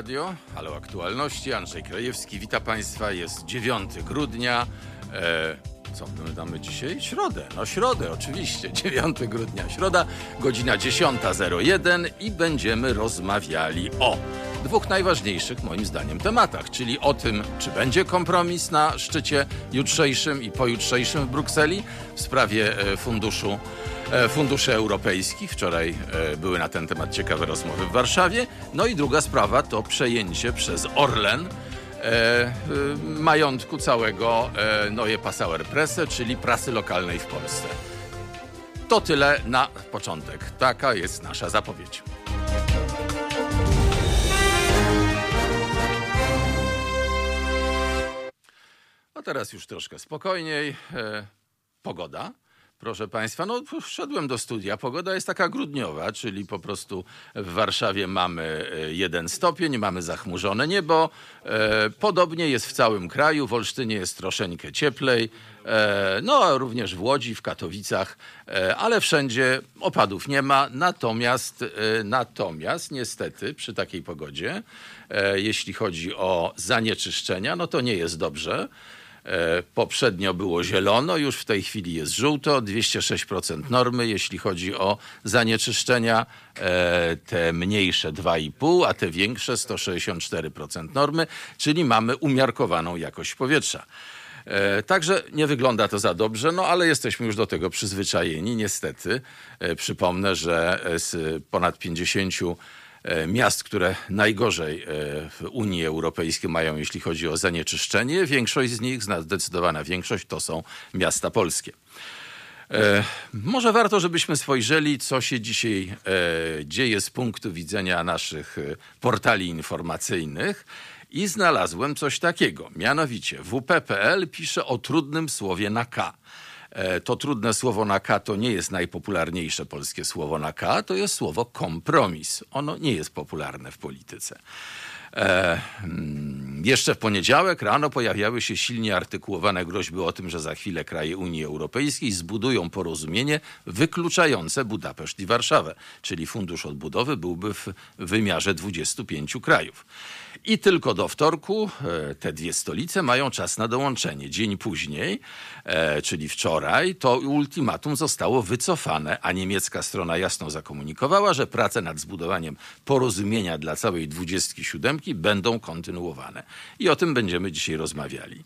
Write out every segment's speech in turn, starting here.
Radio, Halo Aktualności, Andrzej Krajewski, witam Państwa, jest 9 grudnia. E, co my mamy dzisiaj? Środę, no środę oczywiście, 9 grudnia, środa, godzina 10.01 i będziemy rozmawiali o dwóch najważniejszych moim zdaniem tematach, czyli o tym, czy będzie kompromis na szczycie jutrzejszym i pojutrzejszym w Brukseli w sprawie e, funduszu e, funduszy europejskich. Wczoraj e, były na ten temat ciekawe rozmowy w Warszawie. No i druga sprawa to przejęcie przez Orlen e, e, majątku całego e, Neue Passauer Presse, czyli prasy lokalnej w Polsce. To tyle na początek. Taka jest nasza zapowiedź. A teraz już troszkę spokojniej. E, pogoda. Proszę Państwa, no wszedłem do studia. Pogoda jest taka grudniowa, czyli po prostu w Warszawie mamy e, jeden stopień, mamy zachmurzone niebo. E, podobnie jest w całym kraju. W Olsztynie jest troszeczkę cieplej. E, no a również w Łodzi, w Katowicach, e, ale wszędzie opadów nie ma. Natomiast, e, natomiast niestety przy takiej pogodzie, e, jeśli chodzi o zanieczyszczenia, no to nie jest dobrze. E, Poprzednio było zielono, już w tej chwili jest żółto, 206% normy, jeśli chodzi o zanieczyszczenia, e, te mniejsze 2,5, a te większe 164% normy, czyli mamy umiarkowaną jakość powietrza. E, Także nie wygląda to za dobrze, no ale jesteśmy już do tego przyzwyczajeni, niestety. Przypomnę, że z ponad 50 e, miast, które najgorzej e, w Unii Europejskiej mają, jeśli chodzi o zanieczyszczenie, większość z nich, zdecydowana większość, to są miasta polskie. E, może warto, żebyśmy spojrzeli, co się dzisiaj e, dzieje z punktu widzenia naszych e, portali informacyjnych. I znalazłem coś takiego. Mianowicie WP.pl pisze o trudnym słowie na K. E, To trudne słowo na K to nie jest najpopularniejsze polskie słowo na K, to jest słowo kompromis. Ono nie jest popularne w polityce. E, mm, jeszcze w poniedziałek rano pojawiały się silnie artykułowane groźby o tym, że za chwilę kraje Unii Europejskiej zbudują porozumienie wykluczające Budapeszt i Warszawę, czyli fundusz odbudowy byłby w wymiarze 25 krajów. I tylko do wtorku e, te dwie stolice mają czas na dołączenie. Dzień później, e, czyli wczoraj, to ultimatum zostało wycofane, a niemiecka strona jasno zakomunikowała, że prace nad zbudowaniem porozumienia dla całej 27 będą kontynuowane. I o tym będziemy dzisiaj rozmawiali.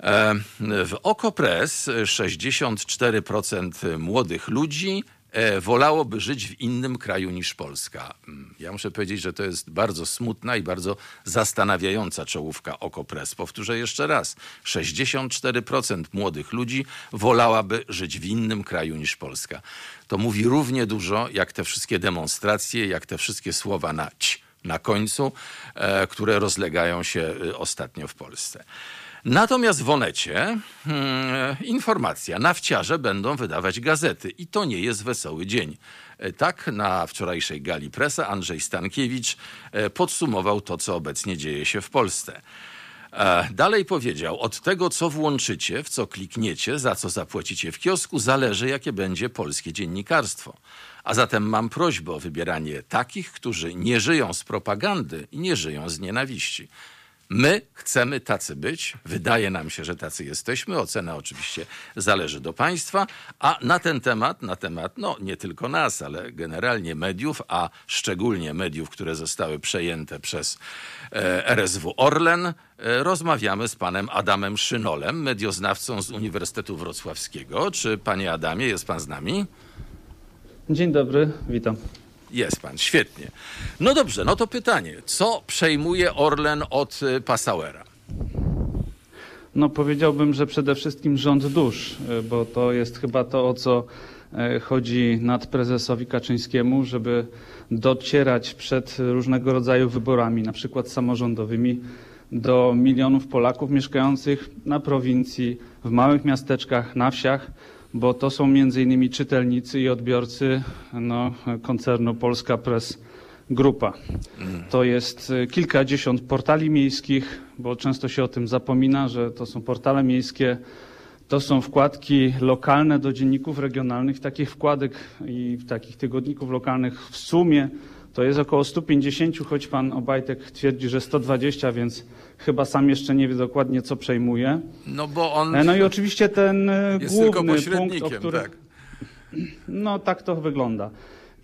E, W Okopres 64% młodych ludzi e, wolałoby żyć w innym kraju niż Polska. Mm, Ja muszę powiedzieć, że to jest bardzo smutna i bardzo zastanawiająca czołówka Okopres. Powtórzę jeszcze raz. 64% młodych ludzi wolałaby żyć w innym kraju niż Polska. To mówi równie dużo, jak te wszystkie demonstracje, jak te wszystkie słowa na ć na końcu, e, które rozlegają się e, ostatnio w Polsce. Natomiast w Onecie hmm, informacja, nafciarze będą wydawać gazety i to nie jest wesoły dzień. E, Tak na wczorajszej gali presa Andrzej Stankiewicz podsumował to, co obecnie dzieje się w Polsce. Dalej powiedział, od tego, co włączycie, w co klikniecie, za co zapłacicie w kiosku, zależy, jakie będzie polskie dziennikarstwo. A zatem mam prośbę o wybieranie takich, którzy nie żyją z propagandy i nie żyją z nienawiści. My chcemy tacy być. Wydaje nam się, że tacy jesteśmy. Ocena oczywiście zależy do państwa. A na ten temat, na temat, no nie tylko nas, ale generalnie mediów, a szczególnie mediów, które zostały przejęte przez e, RSW Orlen, e, rozmawiamy z panem Adamem Szynolem, medioznawcą z Uniwersytetu Wrocławskiego. Czy panie Adamie, jest pan z nami? Dzień dobry, witam. Jest pan, świetnie. No dobrze, no to pytanie. Co przejmuje Orlen od y, Passauera? No powiedziałbym, że przede wszystkim rząd dusz, y, bo to jest chyba to, o co e, chodzi nad prezesowi Kaczyńskiemu, żeby docierać przed różnego rodzaju wyborami, na przykład samorządowymi, do milionów Polaków mieszkających na prowincji, w małych miasteczkach, na wsiach, bo to są między innymi czytelnicy i odbiorcy no, koncernu Polska Press Grupa. To jest y, kilkadziesiąt portali miejskich, bo często się o tym zapomina, że to są portale miejskie, to są wkładki lokalne do dzienników regionalnych. Takich wkładek i takich tygodników lokalnych w sumie to jest około 150, choć pan Obajtek twierdzi, że 120, więc chyba sam jeszcze nie wie dokładnie, co przejmuje. No bo on E, No i oczywiście ten e, jest tylko główny punkt, o pośrednikiem, którym... tak. No tak to wygląda.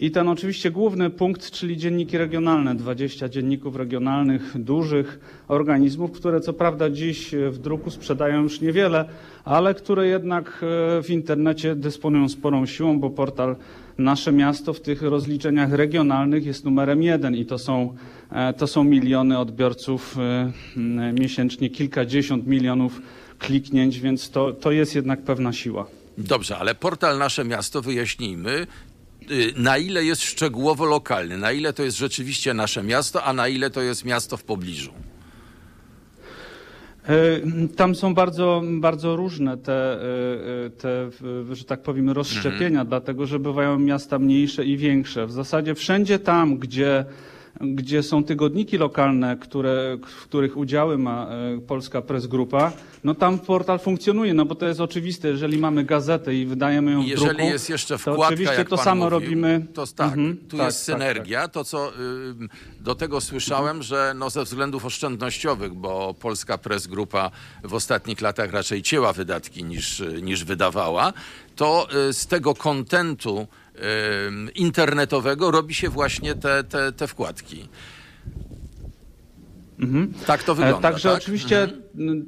I ten oczywiście główny punkt, czyli dzienniki regionalne, 20 dzienników regionalnych, dużych organizmów, które co prawda dziś e, w druku sprzedają już niewiele, ale które jednak w internecie dysponują sporą siłą, bo portal Nasze Miasto w tych rozliczeniach regionalnych jest numerem jeden i to są, e, to są miliony odbiorców e, miesięcznie, kilkadziesiąt milionów kliknięć, więc to, to jest jednak pewna siła. Dobrze, ale portal Nasze Miasto, wyjaśnijmy, y, na ile jest szczegółowo lokalny, na ile to jest rzeczywiście nasze miasto, a na ile to jest miasto w pobliżu. E, Tam są bardzo, bardzo różne te, e, e, te, że tak powiem, rozszczepienia, dlatego że bywają miasta mniejsze i większe. W zasadzie wszędzie tam, gdzie, gdzie są tygodniki lokalne, które, w których udziały ma e, Polska Press Grupa, no tam portal funkcjonuje, no bo to jest oczywiste, jeżeli mamy gazetę i wydajemy ją w Jeżeli druku, jest jeszcze to wkładka, oczywiście jak to samo mówił, robimy. To tak, Mhm, tu tak, jest tak, synergia. To, co ym, do tego słyszałem, że no ze względów oszczędnościowych, bo Polska Press Grupa w ostatnich latach raczej cięła wydatki niż, niż wydawała, to y, z tego kontentu internetowego robi się właśnie te, te, te wkładki. Tak to E, wygląda. Także tak? oczywiście n-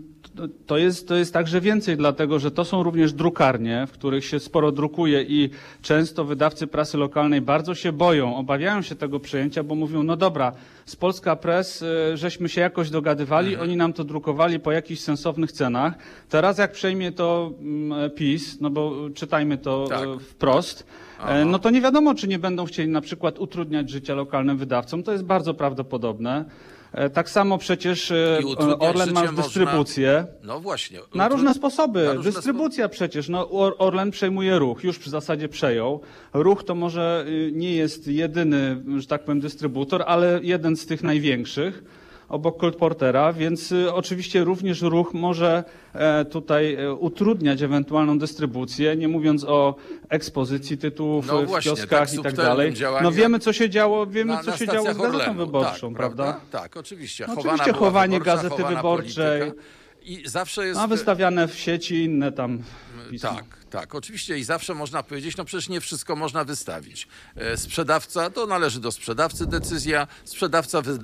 to- jest, to jest także więcej, dlatego że to są również drukarnie, w których się sporo drukuje i często wydawcy prasy lokalnej bardzo się boją, obawiają się tego przejęcia, bo mówią, no dobra, z Polska Press e, żeśmy się jakoś dogadywali, Mhm. oni nam to drukowali po jakichś sensownych cenach. Teraz jak przejmie to mm, PiS, no bo czytajmy to Tak. e, wprost, e, no to nie wiadomo, czy nie będą chcieli na przykład utrudniać życia lokalnym wydawcom. To jest bardzo prawdopodobne. E, Tak samo przecież e, Orlen ma dystrybucję. No właśnie. Na Utru- różne sposoby. na różne Dystrybucja przecież. No, Or- Orlen przejmuje ruch, już w zasadzie przejął. Ruch to może y, nie jest jedyny, że tak powiem, dystrybutor, ale jeden z tych największych obok Colportera, więc y, oczywiście również ruch może e, tutaj e, utrudniać ewentualną dystrybucję, nie mówiąc o ekspozycji tytułów No e, w właśnie, kioskach tak i tak dalej. No wiemy, co się działo, wiemy, Na- co na się działo z Gazetą Wyborczą, tak, prawda? Tak, oczywiście. No oczywiście chowanie wyborcza, Gazety Wyborczej. polityka. I zawsze jest... A wystawiane w sieci inne tam pisma. Tak, tak, oczywiście i zawsze można powiedzieć, no przecież nie wszystko można wystawić. E, Sprzedawca, to należy do sprzedawcy decyzja, sprzedawca wy, e,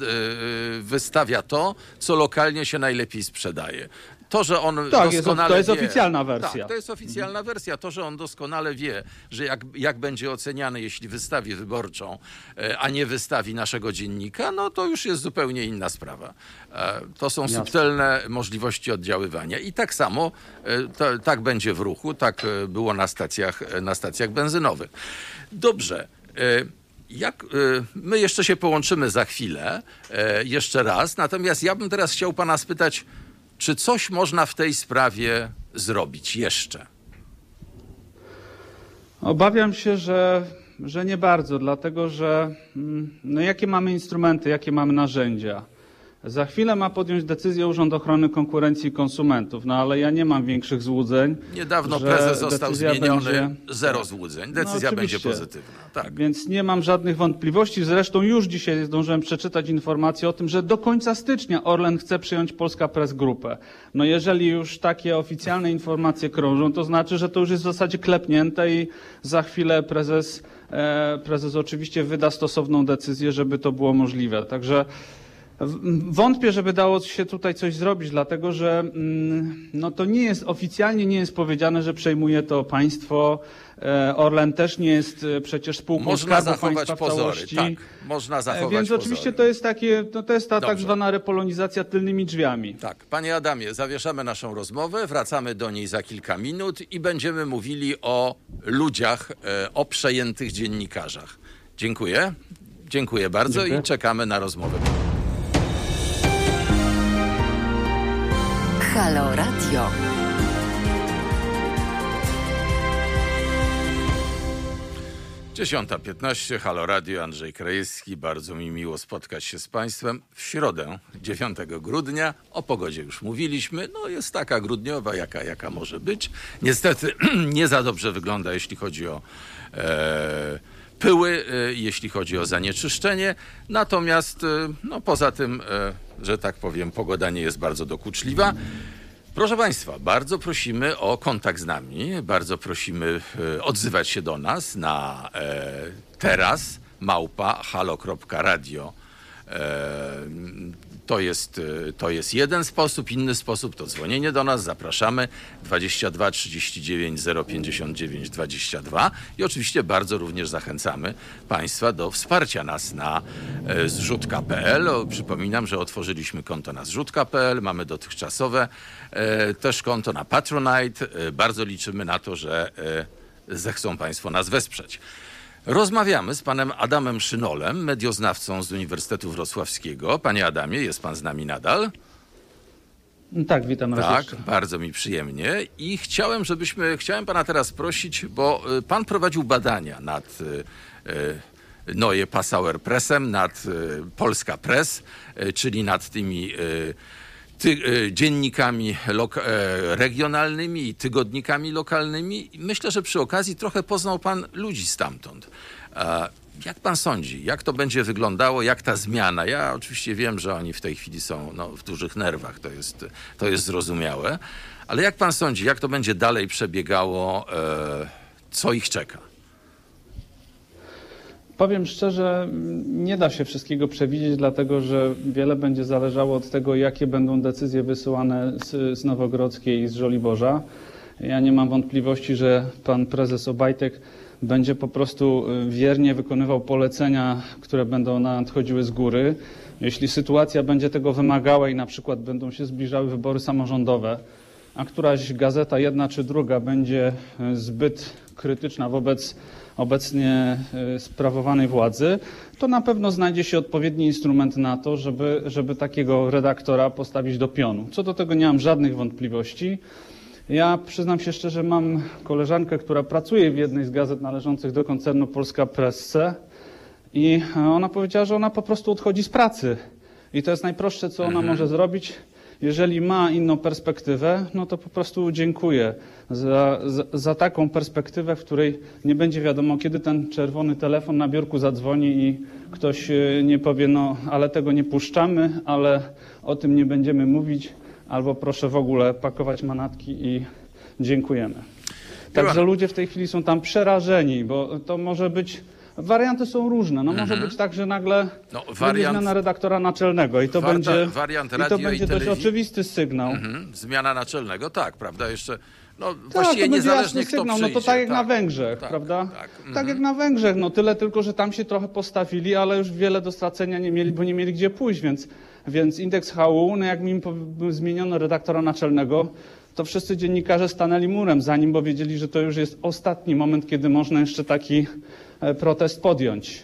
wystawia to, co lokalnie się najlepiej sprzedaje. To, że on Tak, doskonale to jest wie, oficjalna wersja. Tak, to jest oficjalna wersja. To, że on doskonale wie, że jak, jak będzie oceniany, jeśli wystawi wyborczą, e, a nie wystawi naszego dziennika, no to już jest zupełnie inna sprawa. E, To są subtelne możliwości oddziaływania. I tak samo, e, to, tak będzie w ruchu, tak było na stacjach, na stacjach benzynowych. Dobrze. Jak, my jeszcze się połączymy za chwilę, jeszcze raz. Natomiast ja bym teraz chciał pana spytać, czy coś można w tej sprawie zrobić jeszcze? Obawiam się, że, że nie bardzo, dlatego że mm, no jakie mamy instrumenty, jakie mamy narzędzia? Za chwilę ma podjąć decyzję Urząd Ochrony Konkurencji i Konsumentów, no ale ja nie mam większych złudzeń. Niedawno że prezes został zmieniony. będzie- Zero złudzeń. Decyzja No, będzie pozytywna. Tak. Więc nie mam żadnych wątpliwości. Zresztą już dzisiaj zdążyłem przeczytać informację o tym, że do końca stycznia Orlen chce przyjąć Polska Press Grupę. No jeżeli już takie oficjalne informacje krążą, to znaczy, że to już jest w zasadzie klepnięte i za chwilę prezes, e, prezes oczywiście wyda stosowną decyzję, żeby to było możliwe. Także Wątpię, żeby dało się tutaj coś zrobić, dlatego że mm, no to nie jest oficjalnie nie jest powiedziane, że przejmuje to państwo. E, Orlen też nie jest e, przecież spółką Można zachować pozory. całości. Tak, można E, zachować Więc pozory. oczywiście to jest takie, no to jest ta tak Dobrze. zwana repolonizacja tylnymi drzwiami. Tak, panie Adamie, zawieszamy naszą rozmowę, wracamy do niej za kilka minut i będziemy mówili o ludziach, e, o przejętych dziennikarzach. Dziękuję. Dziękuję bardzo Dziękuję. i czekamy na rozmowę. Halo Radio. Dziesiąta piętnaście, Halo Radio, Andrzej Krajewski. Bardzo mi miło spotkać się z Państwem w środę, 9 grudnia. O pogodzie już mówiliśmy. No jest taka grudniowa, jaka, jaka może być. Niestety nie za dobrze wygląda, jeśli chodzi o e, pyły, e, jeśli chodzi o zanieczyszczenie. Natomiast e, no, poza tym, e, że tak powiem, pogoda nie jest bardzo dokuczliwa. Proszę Państwa, bardzo prosimy o kontakt z nami, bardzo prosimy odzywać się do nas na teraz małpa halo.radio. To jest, e, to jest jeden sposób. Inny sposób to dzwonienie do nas. Zapraszamy 22 39 059 22 i oczywiście bardzo również zachęcamy Państwa do wsparcia nas na e, zrzutka.pl. Przypominam, że otworzyliśmy konto na zrzutka.pl. Mamy dotychczasowe e, też konto na Patronite. Bardzo liczymy na to, że zechcą Państwo nas wesprzeć. Rozmawiamy z panem Adamem Szynolem, medioznawcą z Uniwersytetu Wrocławskiego. Panie Adamie, jest pan z nami nadal? Tak, witam raz Tak, jeszcze. bardzo mi przyjemnie. I chciałem, żebyśmy, chciałem pana teraz prosić, bo y, pan prowadził badania nad y, y, Neue Passauer Pressem, nad Polska Press, czyli nad tymi ty, y, dziennikami e, regionalnymi i tygodnikami lokalnymi. Myślę, że przy okazji trochę poznał pan ludzi stamtąd. Jak pan sądzi, jak to będzie wyglądało, jak ta zmiana? Ja oczywiście wiem, że oni w tej chwili są no, w dużych nerwach, to jest, to jest zrozumiałe, ale jak pan sądzi, jak to będzie dalej przebiegało, e, co ich czeka? Powiem szczerze, nie da się wszystkiego przewidzieć, dlatego że wiele będzie zależało od tego, jakie będą decyzje wysyłane z, z Nowogrodzkiej i z Żoliborza. Ja nie mam wątpliwości, że pan prezes Obajtek będzie po prostu y, wiernie wykonywał polecenia, które będą nadchodziły z góry. Jeśli sytuacja będzie tego wymagała i na przykład będą się zbliżały wybory samorządowe, a któraś gazeta, jedna czy druga, będzie e, zbyt krytyczna wobec obecnie e, sprawowanej władzy, to na pewno znajdzie się odpowiedni instrument na to, żeby, żeby takiego redaktora postawić do pionu. Co do tego nie mam żadnych wątpliwości. Ja przyznam się szczerze, mam koleżankę, która pracuje w jednej z gazet należących do koncernu Polska Presse i ona powiedziała, że ona po prostu odchodzi z pracy. I to jest najprostsze, co ona może zrobić. Jeżeli ma inną perspektywę, no to po prostu dziękuję za, za, za taką perspektywę, w której nie będzie wiadomo, kiedy ten czerwony telefon na biurku zadzwoni i ktoś e, nie powie, no ale tego nie puszczamy, ale o tym nie będziemy mówić, albo proszę w ogóle pakować manatki i dziękujemy. Także ludzie w tej chwili są tam przerażeni, bo to może być. Warianty są różne. No może być tak, że nagle Mhm. No, wariant- zmiana redaktora naczelnego i to Warta- będzie, wariant i to i będzie dość telewizji. oczywisty sygnał. Mhm. Zmiana naczelnego, tak, prawda? Jeszcze, no Tak, właściwie to będzie niezależnie jasny sygnał. przyjdzie. No to tak jak na tak. Węgrzech, tak, prawda? tak. Mhm. Tak jak na Węgrzech, no tyle tylko, że tam się trochę postawili, ale już wiele do stracenia nie mieli, bo nie mieli gdzie pójść, więc, więc indeks HU, no jak mi zmieniono redaktora naczelnego, to wszyscy dziennikarze stanęli murem za nim, bo wiedzieli, że to już jest ostatni moment, kiedy można jeszcze taki protest podjąć.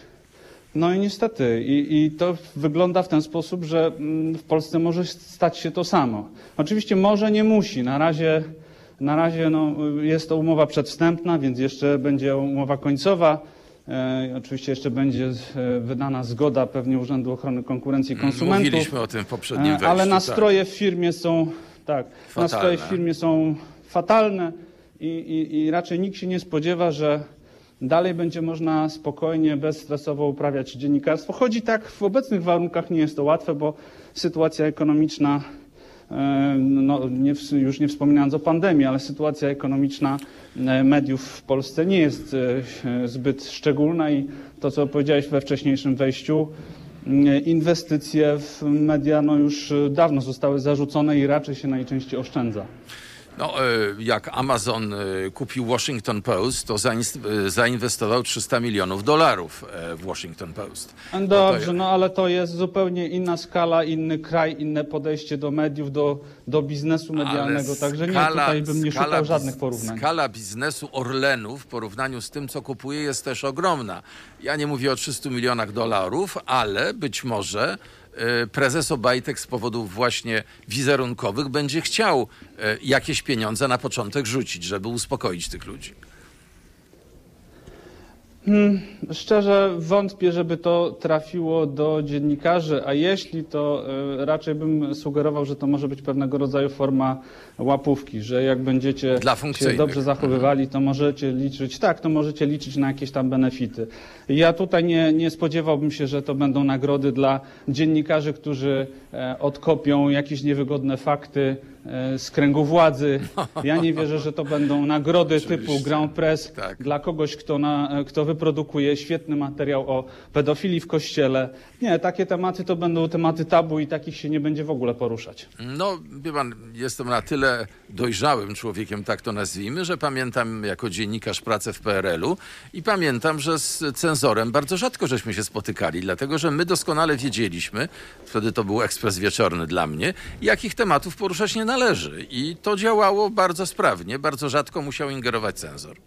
No i niestety, i, i to wygląda w ten sposób, że mm, w Polsce może stać się to samo. Oczywiście może, nie musi. Na razie, na razie no, jest to umowa przedwstępna, więc jeszcze będzie umowa końcowa. E, oczywiście jeszcze będzie e, wydana zgoda pewnie Urzędu Ochrony Konkurencji i Konsumentów. Mówiliśmy o tym w poprzednim E, wejściu. Ale tak. nastroje w firmie są tak, Fatalne. nastroje w firmie są fatalne i, i, i raczej nikt się nie spodziewa, że dalej będzie można spokojnie, bezstresowo uprawiać dziennikarstwo. Chodzi tak, w obecnych warunkach nie jest to łatwe, bo sytuacja ekonomiczna, e, no, nie, już nie wspominając o pandemii, ale sytuacja ekonomiczna e, mediów w Polsce nie jest e, zbyt szczególna i to, co powiedziałeś we wcześniejszym wejściu, inwestycje w media no, już dawno zostały zarzucone i raczej się najczęściej oszczędza. No, e, jak Amazon e, kupił Washington Post, to e, zainwestował 300 milionów dolarów w Washington Post. No Dobrze, je- no ale to jest zupełnie inna skala, inny kraj, inne podejście do mediów, do, do biznesu medialnego. Ale Także nie, skala- tutaj bym nie skala szukał żadnych porównań. Skala biznesu Orlenu w porównaniu z tym, co kupuje, jest też ogromna. Ja nie mówię o 300 milionach dolarów, ale być może prezes Obajtek z powodów właśnie wizerunkowych będzie chciał e, jakieś pieniądze na początek rzucić, żeby uspokoić tych ludzi. Szczerze wątpię, żeby to trafiło do dziennikarzy, a jeśli to e, raczej bym sugerował, że to może być pewnego rodzaju forma łapówki, że jak będziecie się dobrze zachowywali, to możecie liczyć, tak, to możecie liczyć na jakieś tam benefity. Ja tutaj nie, nie spodziewałbym się, że to będą nagrody dla dziennikarzy, którzy e, odkopią jakieś niewygodne fakty z kręgu władzy. Ja nie wierzę, że to będą nagrody typu. Grand Press Tak. dla kogoś, kto, na, kto wyprodukuje świetny materiał o pedofilii w kościele. Nie, takie tematy to będą tematy tabu i takich się nie będzie w ogóle poruszać. No, wie pan, jestem na tyle dojrzałym człowiekiem, tak to nazwijmy, że pamiętam jako dziennikarz pracę w PRL-u i pamiętam, że z cenzorem bardzo rzadko żeśmy się spotykali, dlatego że my doskonale wiedzieliśmy, wtedy to był ekspres wieczorny dla mnie, jakich tematów poruszać nie należy. I to działało bardzo sprawnie, bardzo rzadko musiał ingerować cenzor.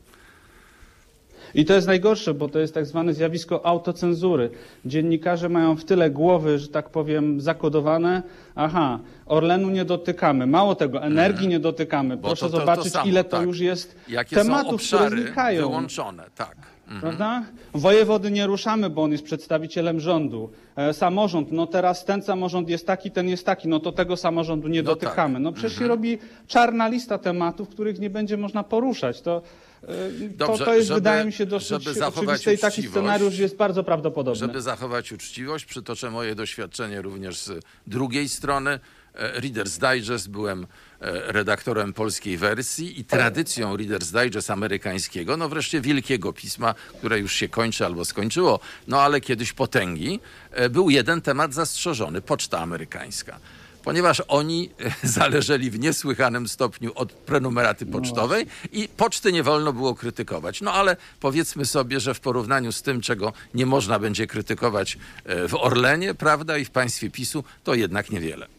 I to jest najgorsze, bo to jest tak zwane zjawisko autocenzury. Dziennikarze mają w tyle głowy, że tak powiem, zakodowane. Aha, Orlenu nie dotykamy. Mało tego, energii nie dotykamy. Proszę to- to- to zobaczyć, samo, ile to tak. już jest Jakie tematów, są które obszary znikają. wyłączone, tak. Mhm. Prawda? Wojewody nie ruszamy, bo on jest przedstawicielem rządu. E, samorząd, no teraz ten samorząd jest taki, ten jest taki, no to tego samorządu nie No tak. dotykamy. No przecież się robi czarna lista tematów, których nie będzie można poruszać. To, e, Dobrze, to, to jest, żeby- wydaje mi się, dosyć żeby oczywiste i taki scenariusz jest bardzo prawdopodobny. Żeby zachować uczciwość, przytoczę moje doświadczenie również z drugiej strony. E, Reader's Digest, byłem redaktorem polskiej wersji i tradycją Reader's Digest amerykańskiego, no wreszcie wielkiego pisma, które już się kończy albo skończyło, no ale kiedyś potęgi, e, był jeden temat zastrzeżony, poczta amerykańska. Ponieważ oni e, zależeli w niesłychanym stopniu od prenumeraty pocztowej i poczty nie wolno było krytykować. No ale powiedzmy sobie, że w porównaniu z tym, czego nie można będzie krytykować e, w Orlenie, prawda, i w państwie PiSu, to jednak niewiele.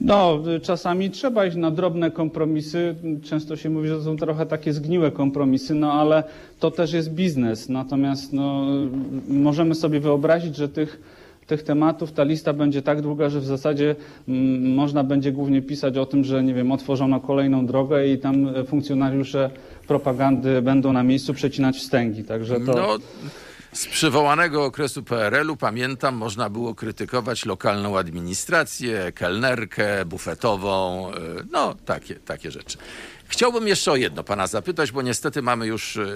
No, czasami trzeba iść na drobne kompromisy. Często się mówi, że to są trochę takie zgniłe kompromisy, no ale to też jest biznes. Natomiast no, możemy sobie wyobrazić, że tych, tych tematów, ta lista będzie tak długa, że w zasadzie mm, można będzie głównie pisać o tym, że nie wiem, otworzono kolejną drogę i tam funkcjonariusze propagandy będą na miejscu przecinać wstęgi. Także to... No, z przywołanego okresu PRL-u pamiętam, można było krytykować lokalną administrację, kelnerkę, bufetową, e, no takie, takie rzeczy. Chciałbym jeszcze o jedno pana zapytać, bo niestety mamy już e,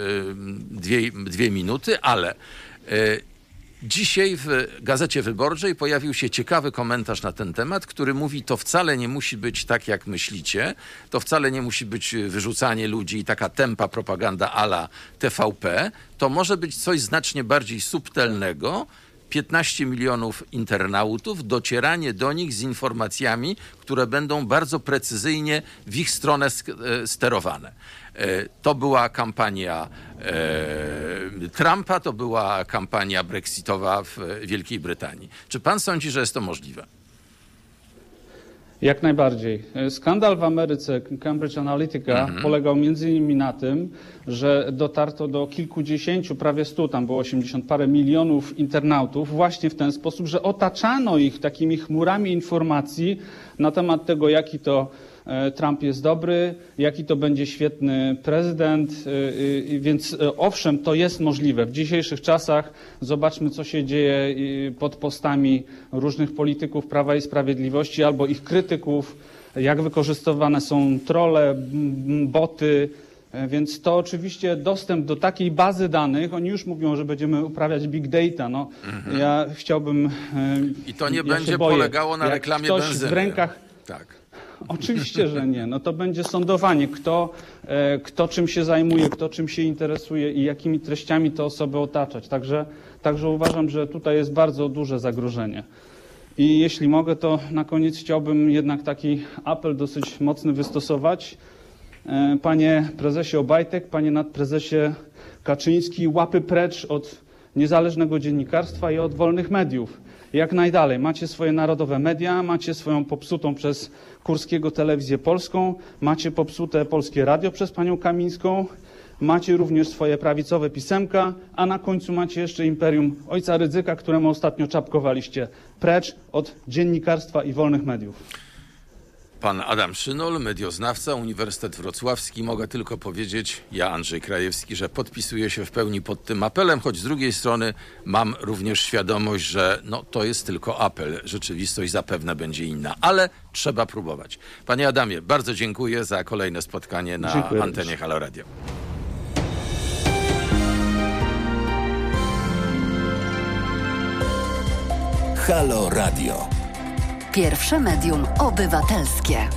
dwie, dwie minuty, ale e, Dzisiaj w Gazecie Wyborczej pojawił się ciekawy komentarz na ten temat, który mówi, to wcale nie musi być tak, jak myślicie, to wcale nie musi być wyrzucanie ludzi i taka tempa propaganda ala TVP, to może być coś znacznie bardziej subtelnego, 15 milionów internautów, docieranie do nich z informacjami, które będą bardzo precyzyjnie w ich stronę e, sterowane. E, To była kampania e, Trumpa, to była kampania brexitowa w e, Wielkiej Brytanii. Czy pan sądzi, że jest to możliwe? Jak najbardziej. Skandal w Ameryce Cambridge Analytica polegał między innymi na tym, że dotarto do kilkudziesięciu, prawie stu, tam było 80 parę milionów internautów właśnie w ten sposób, że otaczano ich takimi chmurami informacji na temat tego, jaki to e, Trump jest dobry, jaki to będzie świetny prezydent, e, e, więc e, owszem, to jest możliwe. W dzisiejszych czasach zobaczmy, co się dzieje e, pod postami różnych polityków Prawa i Sprawiedliwości albo ich krytyków, jak wykorzystywane są trole, boty, E, Więc to oczywiście dostęp do takiej bazy danych, oni już mówią, że będziemy uprawiać big data. No, Ja chciałbym. e, I to nie ja będzie polegało na reklamie ktoś benzyny. w rękach. Tak. Oczywiście, że nie. No to będzie sądowanie, kto, e, kto czym się zajmuje, kto czym się interesuje i jakimi treściami te osoby otaczać. Także, także uważam, że tutaj jest bardzo duże zagrożenie. I jeśli mogę, to na koniec chciałbym jednak taki apel dosyć mocny wystosować. E, Panie prezesie Obajtek, panie nadprezesie Kaczyński, łapy precz od niezależnego dziennikarstwa i od wolnych mediów. Jak najdalej. Macie swoje narodowe media, macie swoją popsutą przez Kurskiego telewizję polską, macie popsute polskie radio przez panią Kamińską, macie również swoje prawicowe pisemka, a na końcu macie jeszcze imperium ojca Rydzyka, któremu ostatnio czapkowaliście. Precz od dziennikarstwa i wolnych mediów. Pan Adam Szynol, medioznawca, Uniwersytet Wrocławski. Mogę tylko powiedzieć, ja Andrzej Krajewski, że podpisuję się w pełni pod tym apelem, choć z drugiej strony mam również świadomość, że no, to jest tylko apel. Rzeczywistość zapewne będzie inna, ale trzeba próbować. Panie Adamie, bardzo dziękuję za kolejne spotkanie na Dziękuję antenie Halo Radio. Halo Radio. Pierwsze medium obywatelskie.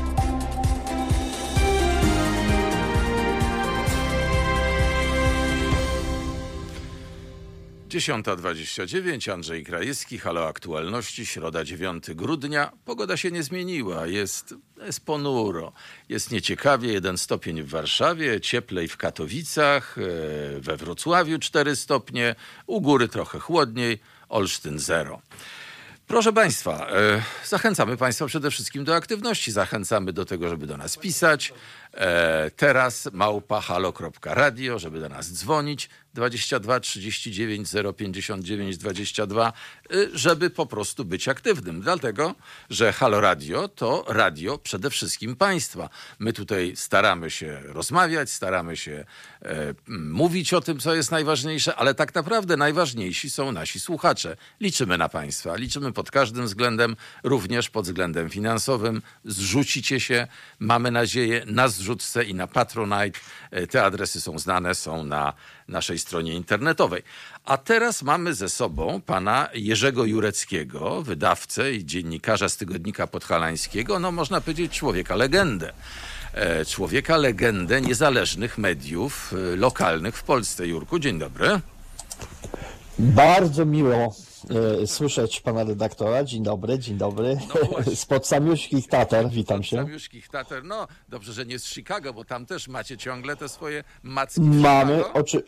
Dziesiąta dwadzieścia dziewięć, Andrzej Krajewski, Halo Aktualności, środa 9 grudnia. Pogoda się nie zmieniła, jest, jest ponuro, jest nieciekawie, jeden stopień w Warszawie, cieplej w Katowicach, e, we Wrocławiu 4 stopnie, u góry trochę chłodniej, Olsztyn 0. Proszę Państwa, e, zachęcamy Państwa przede wszystkim do aktywności. Zachęcamy do tego, żeby do nas pisać. E, teraz małpa halo.radio, żeby do nas dzwonić. 22 39 059 22, y, żeby po prostu być aktywnym. Dlatego, że Halo Radio to radio przede wszystkim państwa. My tutaj staramy się rozmawiać, staramy się e, mówić o tym, co jest najważniejsze, ale tak naprawdę najważniejsi są nasi słuchacze. Liczymy na państwa, liczymy pod każdym względem, również pod względem finansowym. Zrzucicie się, mamy nadzieję, na zrzutce i na Patronite. E, Te adresy są znane, są na naszej stronie internetowej. A teraz mamy ze sobą pana Jerzego Jureckiego, wydawcę i dziennikarza z tygodnika podhalańskiego, no można powiedzieć człowieka legendę. E, Człowieka legendę niezależnych mediów e, lokalnych w Polsce. Jurku, dzień dobry. Bardzo miło słyszeć pana redaktora. Dzień dobry, dzień dobry. No. Spod samiuszkich Tatar, witam się. Samiuszkich Tater. No dobrze, że nie z Chicago, bo tam też macie ciągle te swoje macki Mamy, oczy...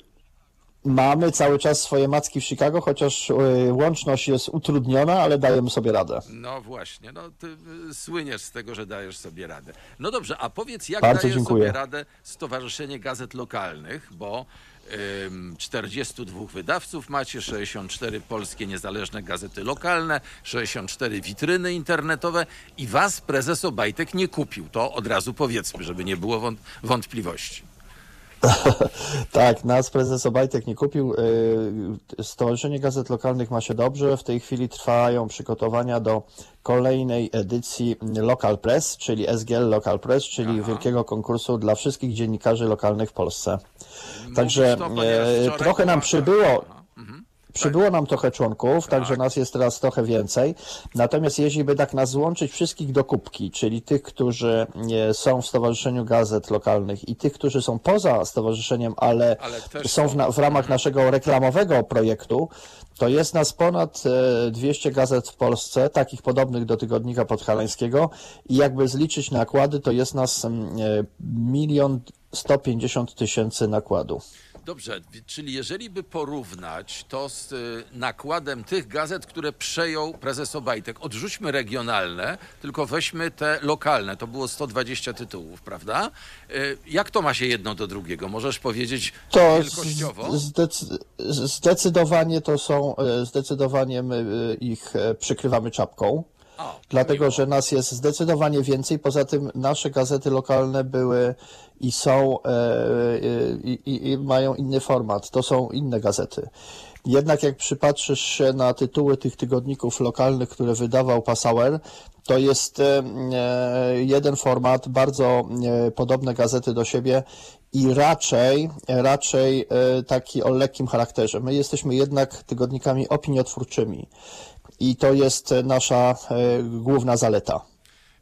Mamy cały czas swoje macki w Chicago, chociaż e, łączność jest utrudniona, ale dajemy sobie radę. No właśnie, no ty y, słyniesz z tego, że dajesz sobie radę. No dobrze, a powiedz, jak Bardzo dajesz dziękuję. sobie radę Stowarzyszenie Gazet Lokalnych, bo 42 wydawców macie, 64 polskie niezależne gazety lokalne, 64 witryny internetowe i was prezes Obajtek nie kupił. To od razu powiedzmy, żeby nie było wąt- wątpliwości. Tak, nas prezes Obajtek nie kupił. E, Stowarzyszenie Gazet Lokalnych ma się dobrze. W tej chwili trwają przygotowania do kolejnej edycji Local Press, czyli SGL Local Press, czyli wielkiego konkursu dla wszystkich dziennikarzy lokalnych w Polsce. Także Mówisz to, ponieważ e, wczoraj trochę nam przybyło. Mhm. Przybyło nam trochę członków, także nas jest teraz trochę więcej. Natomiast jeśli by tak nas złączyć wszystkich do kubki, czyli tych, którzy e, są w Stowarzyszeniu Gazet Lokalnych i tych, którzy są poza stowarzyszeniem, ale, Ale są w, na, w ramach naszego reklamowego projektu, to jest nas ponad e, 200 gazet w Polsce, takich podobnych do Tygodnika Podhalańskiego i jakby zliczyć nakłady, to jest nas mm, e, milion 150 tysięcy nakładu. Dobrze, czyli jeżeli by porównać to z y, nakładem tych gazet, które przejął prezes Obajtek, odrzućmy regionalne, tylko weźmy te lokalne, to było 120 tytułów, prawda? Y, jak to ma się jedno do drugiego? Możesz powiedzieć To wielkościowo? zdecy- zdecydowanie to są, e, zdecydowanie my ich przykrywamy czapką. Dlatego, że nas jest zdecydowanie więcej. Poza tym nasze gazety lokalne były i są e, e, i, mają inny format. To są inne gazety. Jednak jak przypatrzysz się na tytuły tych tygodników lokalnych, które wydawał Passauer, to jest e, jeden format, bardzo podobne gazety do siebie i raczej, raczej taki o lekkim charakterze. My jesteśmy jednak tygodnikami opiniotwórczymi. I to jest e, nasza e, główna zaleta.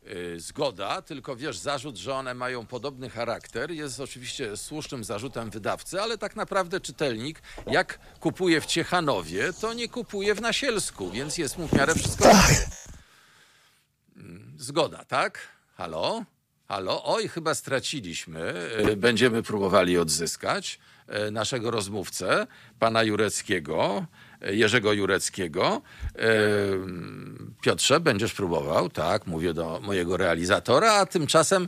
Y, Zgoda, tylko wiesz, zarzut, że one mają podobny charakter jest oczywiście słusznym zarzutem wydawcy, ale tak naprawdę czytelnik, jak kupuje w Ciechanowie, to nie kupuje w Nasielsku, więc jest mu w miarę wszystko. Mm, Zgoda, tak? Halo? Halo? Oj, chyba straciliśmy. Będziemy próbowali odzyskać naszego rozmówcę, pana Jureckiego, Jerzego Jureckiego. Y, Piotrze, będziesz próbował, tak, mówię do mojego realizatora, a tymczasem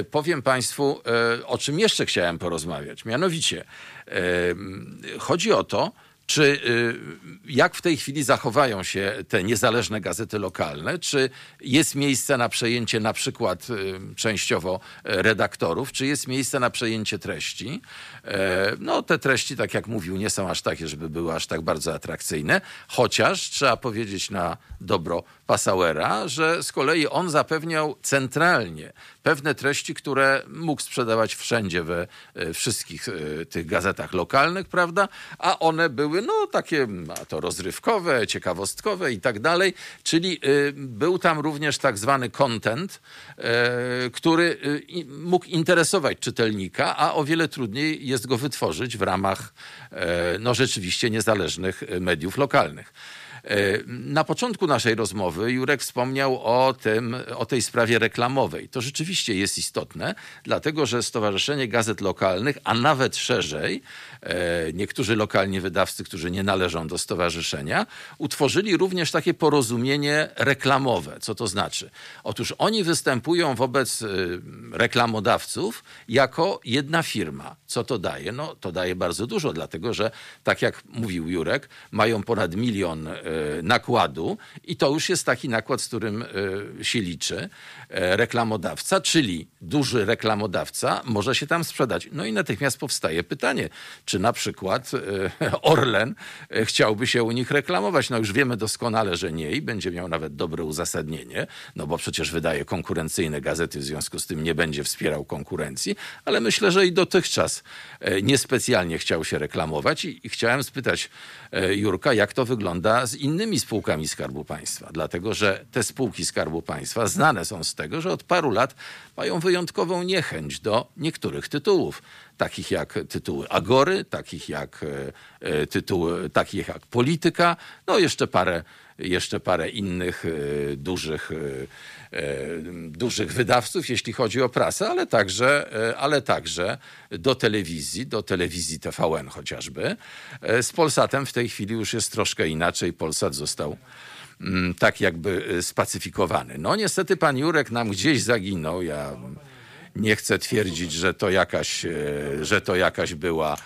y, powiem państwu, y, o czym jeszcze chciałem porozmawiać. Mianowicie, chodzi o to, Czy y, jak w tej chwili zachowają się te niezależne gazety lokalne? Czy jest miejsce na przejęcie na przykład y, częściowo e, redaktorów? Czy jest miejsce na przejęcie treści? E, No te treści, tak jak mówił, nie są aż takie, żeby były aż tak bardzo atrakcyjne, chociaż trzeba powiedzieć na dobro Passauera, że z kolei on zapewniał centralnie pewne treści, które mógł sprzedawać wszędzie we e, wszystkich tych gazetach lokalnych, prawda? A one były no takie a to rozrywkowe, ciekawostkowe i tak dalej, czyli e, był tam również tak zwany content, e, który i- mógł interesować czytelnika, a o wiele trudniej jest go wytworzyć w ramach e, no rzeczywiście niezależnych e, mediów lokalnych. E, Na początku naszej rozmowy Jurek wspomniał o, tym, o tej sprawie reklamowej. To rzeczywiście jest istotne, dlatego że Stowarzyszenie Gazet Lokalnych, a nawet szerzej, niektórzy lokalni wydawcy, którzy nie należą do stowarzyszenia, utworzyli również takie porozumienie reklamowe. Co to znaczy? Otóż oni występują wobec e, reklamodawców jako jedna firma. Co to daje? No, to daje bardzo dużo, dlatego że, tak jak mówił Jurek, mają ponad milion e, nakładu i to już jest taki nakład, z którym e, się liczy e, reklamodawca, czyli duży reklamodawca może się tam sprzedać. No i natychmiast powstaje pytanie, czy na przykład e, Orlen e, chciałby się u nich reklamować. No już wiemy doskonale, że nie i będzie miał nawet dobre uzasadnienie, no bo przecież wydaje konkurencyjne gazety, w związku z tym nie będzie wspierał konkurencji, ale myślę, że i dotychczas e, niespecjalnie chciał się reklamować i, chciałem spytać e, Jurka, jak to wygląda z innymi spółkami Skarbu Państwa, dlatego że te spółki Skarbu Państwa znane są z tego, że od paru lat mają wyjątkową niechęć do niektórych tytułów, takich jak tytuły Agory, takich jak e, e, tytuły, takich jak Polityka, no jeszcze parę, jeszcze parę innych e, dużych dużych wydawców, jeśli chodzi o prasę, ale także, ale także do telewizji, do telewizji TVN chociażby. Z Polsatem w tej chwili już jest troszkę inaczej. Polsat został tak jakby e, spacyfikowany. No niestety pan Jurek nam gdzieś zaginął. Ja nie chcę twierdzić, że to jakaś, e, że to jakaś była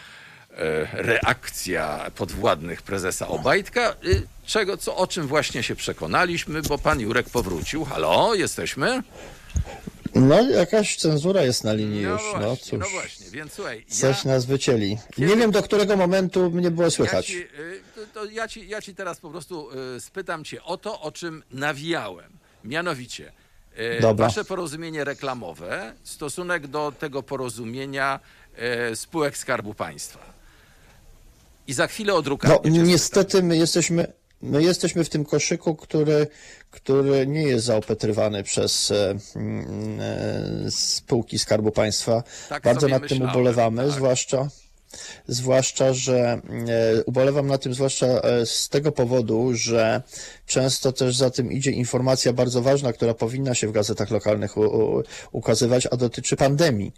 e, reakcja podwładnych prezesa Obajtka, y, czego, co, o czym właśnie się przekonaliśmy, bo pan Jurek powrócił. Halo, jesteśmy? No, jakaś cenzura jest na linii już, no właśnie, cóż. no właśnie, więc słuchaj, ja, Coś nas wycięli. Nie wiem, do którego momentu mnie było ja, słychać. ci, y, to, ja, ci, ja ci teraz po prostu y, spytam cię o to, o czym nawijałem. Mianowicie, y, Dobra. wasze porozumienie reklamowe, stosunek do tego porozumienia y, spółek Skarbu Państwa. I za chwilę o No, drukarnię cię niestety my jesteśmy, my jesteśmy w tym koszyku, który, który nie jest zaopatrywany przez e, mm, e, spółki Skarbu Państwa. Tak Bardzo nad tym myślałem, ubolewamy, tak. zwłaszcza. Zwłaszcza, że e, ubolewam na tym, zwłaszcza e, z tego powodu, że często też za tym idzie informacja bardzo ważna, która powinna się w gazetach lokalnych ukazywać, a dotyczy pandemii.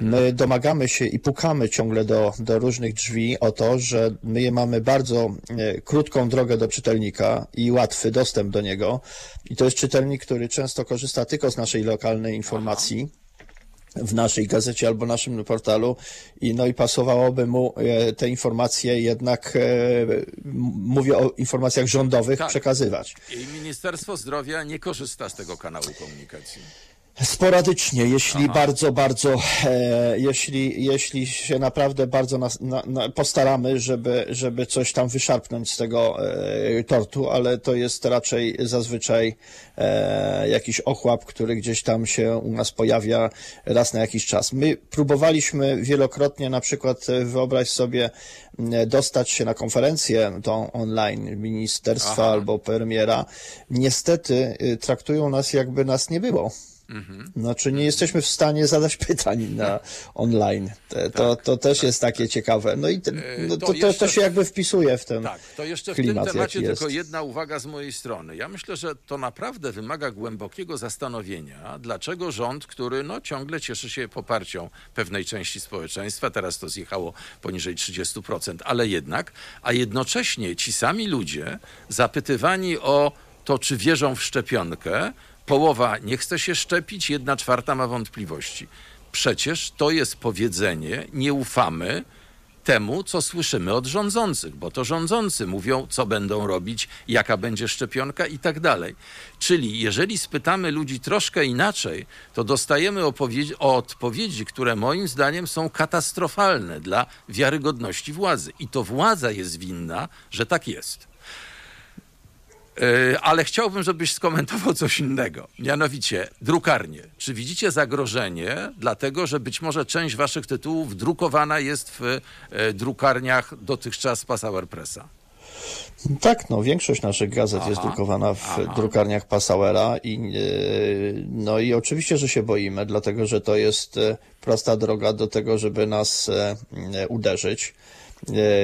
My domagamy się i pukamy ciągle do, do różnych drzwi o to, że my je mamy bardzo e, krótką drogę do czytelnika i łatwy dostęp do niego. I to jest czytelnik, który często korzysta tylko z naszej lokalnej informacji. W naszej gazecie albo naszym portalu i no i pasowałoby mu e, te informacje jednak, e, mówię o informacjach rządowych, Tak. przekazywać. I Ministerstwo Zdrowia nie korzysta z tego kanału komunikacji. Sporadycznie, jeśli bardzo, bardzo, e, jeśli, jeśli się naprawdę bardzo nas, na, na, postaramy, żeby, żeby coś tam wyszarpnąć z tego e, tortu, ale to jest raczej zazwyczaj e, jakiś ochłap, który gdzieś tam się u nas pojawia raz na jakiś czas. My próbowaliśmy wielokrotnie, na przykład e, wyobraź sobie, dostać się na konferencję tą online ministerstwa Aha. albo premiera. Niestety y, traktują nas jakby nas nie było. Znaczy nie jesteśmy w stanie zadać pytań na online. Te- To, to też jest takie ciekawe. No i te, no to to, jeszcze- to się jakby wpisuje w ten Tak, to jeszcze w klimat, tym temacie tylko jedna uwaga z mojej strony. Ja myślę, że to naprawdę wymaga głębokiego zastanowienia, dlaczego rząd, który no, ciągle cieszy się poparcią pewnej części społeczeństwa, teraz to zjechało poniżej 30%, ale jednak, a jednocześnie ci sami ludzie zapytywani o to, czy wierzą w szczepionkę, połowa nie chce się szczepić, jedna czwarta ma wątpliwości. Przecież to jest powiedzenie, nie ufamy temu, co słyszymy od rządzących, bo to rządzący mówią, co będą robić, jaka będzie szczepionka i tak dalej. Czyli jeżeli spytamy ludzi troszkę inaczej, to dostajemy opowiedzi- odpowiedzi, które moim zdaniem są katastrofalne dla wiarygodności władzy. I to władza jest winna, że tak jest. Yy, Ale chciałbym, żebyś skomentował coś innego. Mianowicie drukarnie. Czy widzicie zagrożenie, dlatego że być może część waszych tytułów drukowana jest w e, drukarniach dotychczas Passauer Pressa? Tak, no większość naszych gazet jest drukowana w drukarniach Passauera i e, no i oczywiście, że się boimy, dlatego że to jest e, prosta droga do tego, żeby nas e, e, uderzyć, e,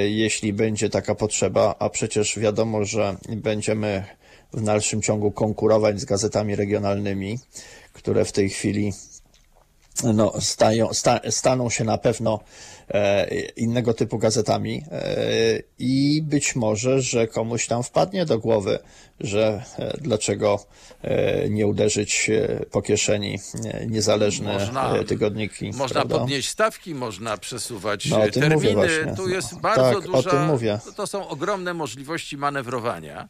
jeśli będzie taka potrzeba, a przecież wiadomo, że będziemy w dalszym ciągu konkurować z gazetami regionalnymi, które w tej chwili no, stają, sta, staną się na pewno e, innego typu gazetami e, i być może, że komuś tam wpadnie do głowy, że e, dlaczego e, nie uderzyć e, po kieszeni e, niezależne Można- e, tygodniki. Można prawda? podnieść stawki, można przesuwać No, o e, tym mówię terminy. Tu jest No, bardzo tak, duża. to są ogromne możliwości manewrowania.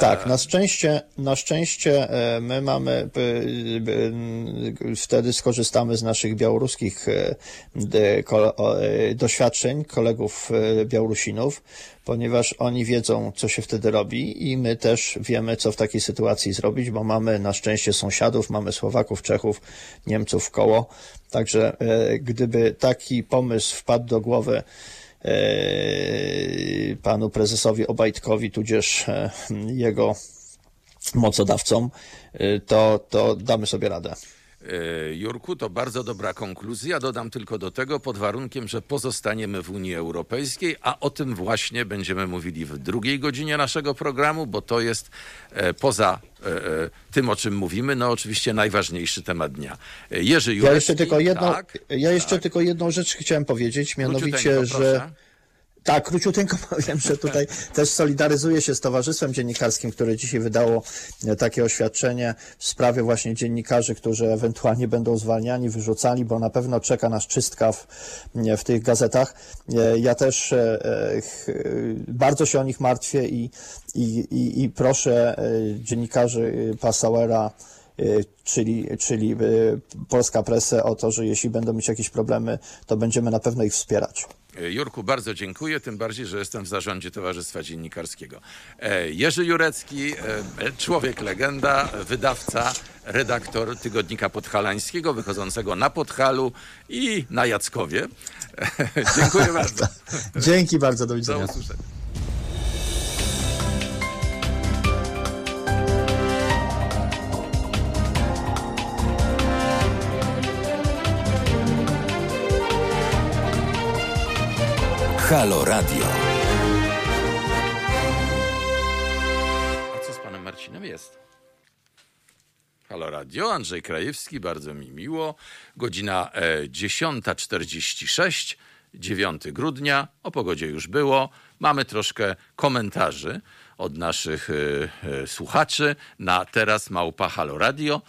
Tak, na szczęście, na szczęście e, my mamy, by- by- wtedy skorzystamy z naszych białoruskich e, e, doświadczeń kolegów e, Białorusinów, ponieważ oni wiedzą, co się wtedy robi i my też wiemy, co w takiej sytuacji zrobić, bo mamy na szczęście sąsiadów, mamy Słowaków, Czechów, Niemców koło. Także e, gdyby taki pomysł wpadł do głowy e, panu prezesowi Obajtkowi, tudzież e, jego mocodawcom, e, to, to damy sobie radę. E, Jurku, to bardzo dobra konkluzja. Dodam tylko do tego pod warunkiem, że pozostaniemy w Unii Europejskiej, a o tym właśnie będziemy mówili w drugiej godzinie naszego programu, bo to jest e, poza e, tym, o czym mówimy, no oczywiście najważniejszy temat dnia. Jerzy Jurecki. Ja jeszcze tylko jedną, tak, ja jeszcze tylko jedną rzecz chciałem powiedzieć, mianowicie, że proszę. Tak, króciuteńko powiem, że tutaj też solidaryzuję się z Towarzystwem Dziennikarskim, które dzisiaj wydało e, takie oświadczenie w sprawie właśnie dziennikarzy, którzy ewentualnie będą zwalniani, wyrzucani, bo na pewno czeka nas czystka w, w tych gazetach. E, Ja też e, bardzo się o nich martwię i, i, i, i proszę dziennikarzy Passauera, czyli, czyli Polska Presę o to, że jeśli będą mieć jakieś problemy, to będziemy na pewno ich wspierać. Jurku, bardzo dziękuję, tym bardziej, że jestem w zarządzie Towarzystwa Dziennikarskiego. E, Jerzy Jurecki, e, człowiek legenda, wydawca, redaktor Tygodnika Podhalańskiego, wychodzącego na Podhalu i na Jackowie. Dziękuję bardzo. Dzięki bardzo, do Do widzenia. usłyszenia. Halo Radio. A co z panem Marcinem jest? Halo Radio, Andrzej Krajewski, bardzo mi miło. Godzina e, 10.46, 9 grudnia. O pogodzie już było. Mamy troszkę komentarzy od naszych e, e, słuchaczy na teraz małpa Halo Radio.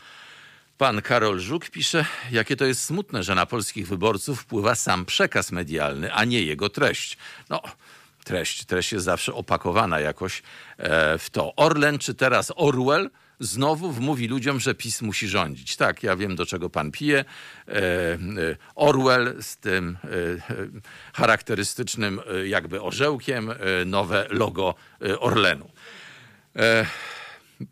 Pan Karol Żuk pisze, jakie to jest smutne, że na polskich wyborców wpływa sam przekaz medialny, a nie jego treść. No, treść, treść jest zawsze opakowana jakoś e, w to. Orlen czy teraz Orwell znowu wmówi ludziom, że PiS musi rządzić. Tak, ja wiem, do czego pan pije. E, e, Orwell z tym charakterystycznym jakby orzełkiem, nowe logo Orlenu.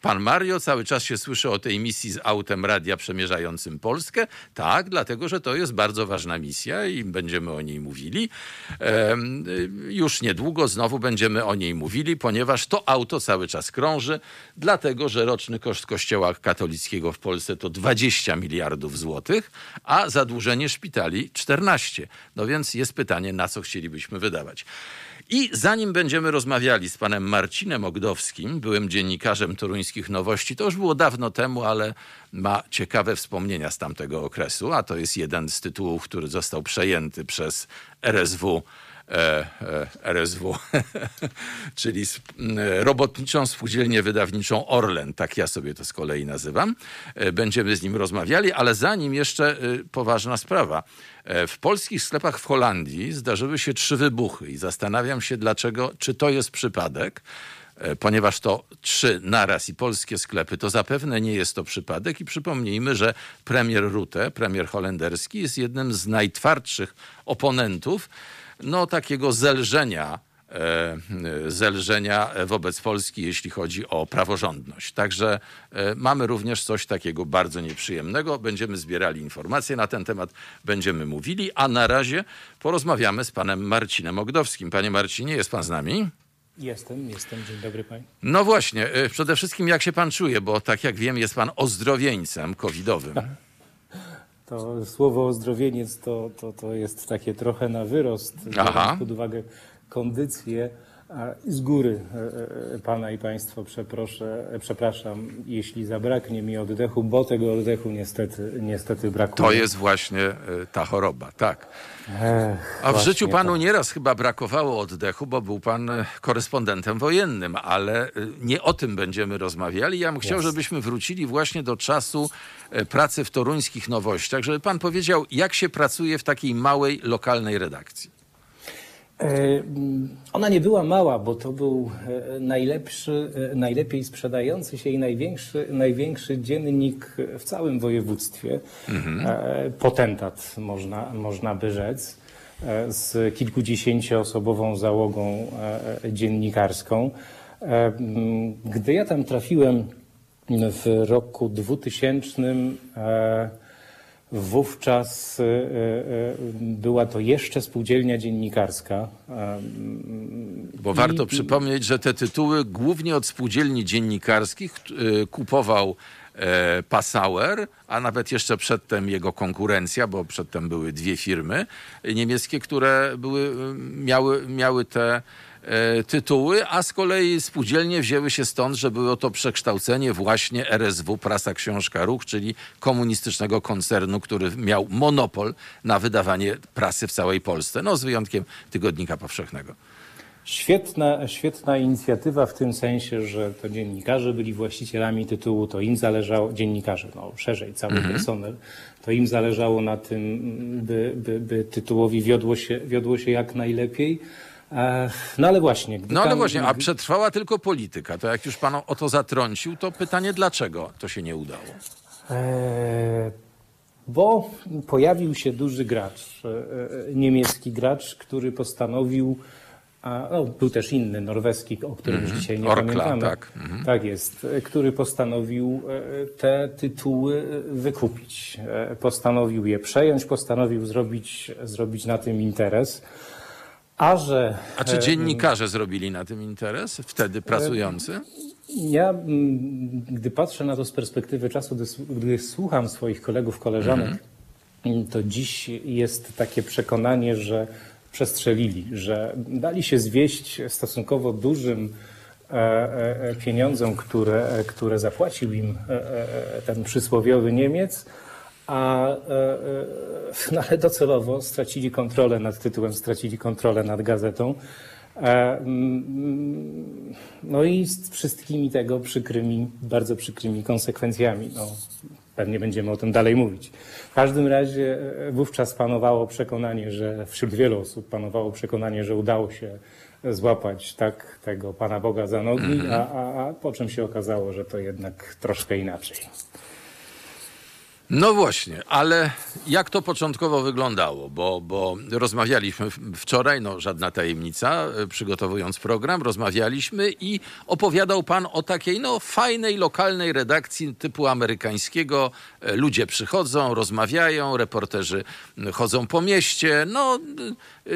Pan Mario cały czas się słyszy o tej misji z autem radia przemierzającym Polskę. Tak, dlatego że to jest bardzo ważna misja i będziemy o niej mówili. Y, Już niedługo znowu będziemy o niej mówili, ponieważ to auto cały czas krąży, dlatego że roczny koszt Kościoła katolickiego w Polsce to 20 miliardów złotych, a zadłużenie szpitali 14. No więc jest pytanie, na co chcielibyśmy wydawać. I zanim będziemy rozmawiali z panem Marcinem Ogdowskim, byłym dziennikarzem toruńskich nowości, to już było dawno temu, ale ma ciekawe wspomnienia z tamtego okresu, a to jest jeden z tytułów, który został przejęty przez RSW RSW, czyli m, Robotniczą Spółdzielnię Wydawniczą Orlen, tak ja sobie to z kolei nazywam. E, Będziemy z nim rozmawiali, ale zanim jeszcze e, poważna sprawa. E, W polskich sklepach w Holandii zdarzyły się trzy wybuchy i zastanawiam się dlaczego, czy to jest przypadek, E, ponieważ to trzy naraz i polskie sklepy, to zapewne nie jest to przypadek i przypomnijmy, że premier Rutte, premier holenderski jest jednym z najtwardszych oponentów no takiego zelżenia e, e, zelżenia wobec Polski, jeśli chodzi o praworządność. Także e, mamy również coś takiego bardzo nieprzyjemnego. Będziemy zbierali informacje na ten temat, będziemy mówili, a na razie porozmawiamy z panem Marcinem Ogdowskim. Panie Marcinie, jest pan z nami? Jestem, jestem. Dzień dobry Panie. No właśnie, y, przede wszystkim jak się pan czuje, bo tak jak wiem, jest pan ozdrowieńcem covidowym. To słowo ozdrowieniec to, to, to jest takie trochę na wyrost, Aha. biorąc pod uwagę kondycję. Z góry e, e, Pana i Państwo przeproszę, e, przepraszam, jeśli zabraknie mi oddechu, bo tego oddechu niestety, niestety brakuje. To jest właśnie ta choroba, tak. Ech, A w życiu panu tak. nieraz chyba brakowało oddechu, bo był pan korespondentem wojennym, ale nie o tym będziemy rozmawiali. Ja bym chciał, Jasne. żebyśmy wrócili właśnie do czasu pracy w toruńskich nowościach, żeby pan powiedział, jak się pracuje w takiej małej, lokalnej redakcji. E, Ona nie była mała, bo to był e, najlepszy, e, najlepiej sprzedający się i największy, największy dziennik w całym województwie. E, Potentat, można, można by rzec, z kilkudziesięcioosobową załogą dziennikarską. Gdy ja tam trafiłem w roku 2000, e, Wówczas e, e, była to jeszcze spółdzielnia dziennikarska. E, Bo warto przypomnieć, że te tytuły głównie od spółdzielni dziennikarskich y, kupował e, Passauer, a nawet jeszcze przedtem jego konkurencja, bo przedtem były dwie firmy niemieckie, które były, y, miały, miały te tytuły, a z kolei spółdzielnie wzięły się stąd, że było to przekształcenie właśnie RSW, Prasa Książka Ruch, czyli komunistycznego koncernu, który miał monopol na wydawanie prasy w całej Polsce, no z wyjątkiem Tygodnika Powszechnego. Świetna, świetna inicjatywa w tym sensie, że to dziennikarze byli właścicielami tytułu, to im zależało, dziennikarze, no szerzej, cały personel, to im zależało na tym, by, by, by tytułowi wiodło się, wiodło się jak najlepiej. No ale właśnie. No ale tam- właśnie, a przetrwała tylko polityka. To jak już pan o to zatrącił, to pytanie, dlaczego to się nie udało? Bo pojawił się duży gracz, e, e, niemiecki gracz, który postanowił, a, no, był też inny, norweski, o którym już dzisiaj nie Orkla, pamiętamy. tak. Tak jest, e, który postanowił te tytuły wykupić. Postanowił je przejąć, postanowił zrobić, zrobić na tym interes. A że A czy dziennikarze zrobili na tym interes, wtedy pracujący? Ja, mm, gdy patrzę na to z perspektywy czasu, gdy, gdy słucham swoich kolegów, koleżanek, mm, to dziś jest takie przekonanie, że przestrzelili, że dali się zwieść stosunkowo dużym e, e, e, pieniądzom, które, e, które zapłacił im e, e, e, ten przysłowiowy Niemiec, a, e, e, no ale docelowo stracili kontrolę nad tytułem, stracili kontrolę nad gazetą. E, mm, No i z wszystkimi tego przykrymi, bardzo przykrymi konsekwencjami. No, pewnie będziemy o tym dalej mówić. W każdym razie wówczas panowało przekonanie, że wśród wielu osób panowało przekonanie, że udało się złapać tak tego Pana Boga za nogi, a, a, a po czym się okazało, że to jednak troszkę inaczej. No właśnie, ale jak to początkowo wyglądało? Bo, bo rozmawialiśmy wczoraj, no żadna tajemnica, e, przygotowując program, rozmawialiśmy i opowiadał pan o takiej no fajnej, lokalnej redakcji typu amerykańskiego. E, Ludzie przychodzą, rozmawiają, reporterzy chodzą po mieście, no e,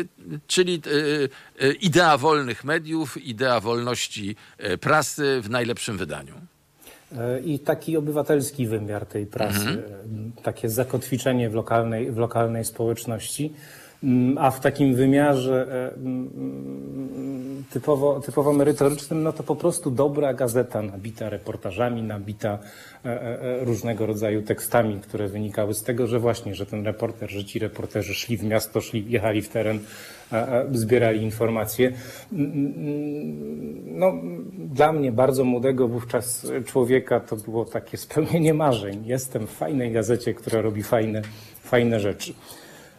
czyli idea wolnych mediów, idea wolności prasy w najlepszym wydaniu. E, I taki obywatelski wymiar tej prasy, e, takie zakotwiczenie w lokalnej, w lokalnej społeczności, a w takim wymiarze e, typowo, typowo merytorycznym, no to po prostu dobra gazeta nabita reportażami, nabita e, różnego rodzaju tekstami, które wynikały z tego, że właśnie, że ten reporter, że ci reporterzy szli w miasto, szli, jechali w teren, zbierali informacje. No, dla mnie, bardzo młodego wówczas człowieka, to było takie spełnienie marzeń. Jestem w fajnej gazecie, która robi fajne, fajne rzeczy.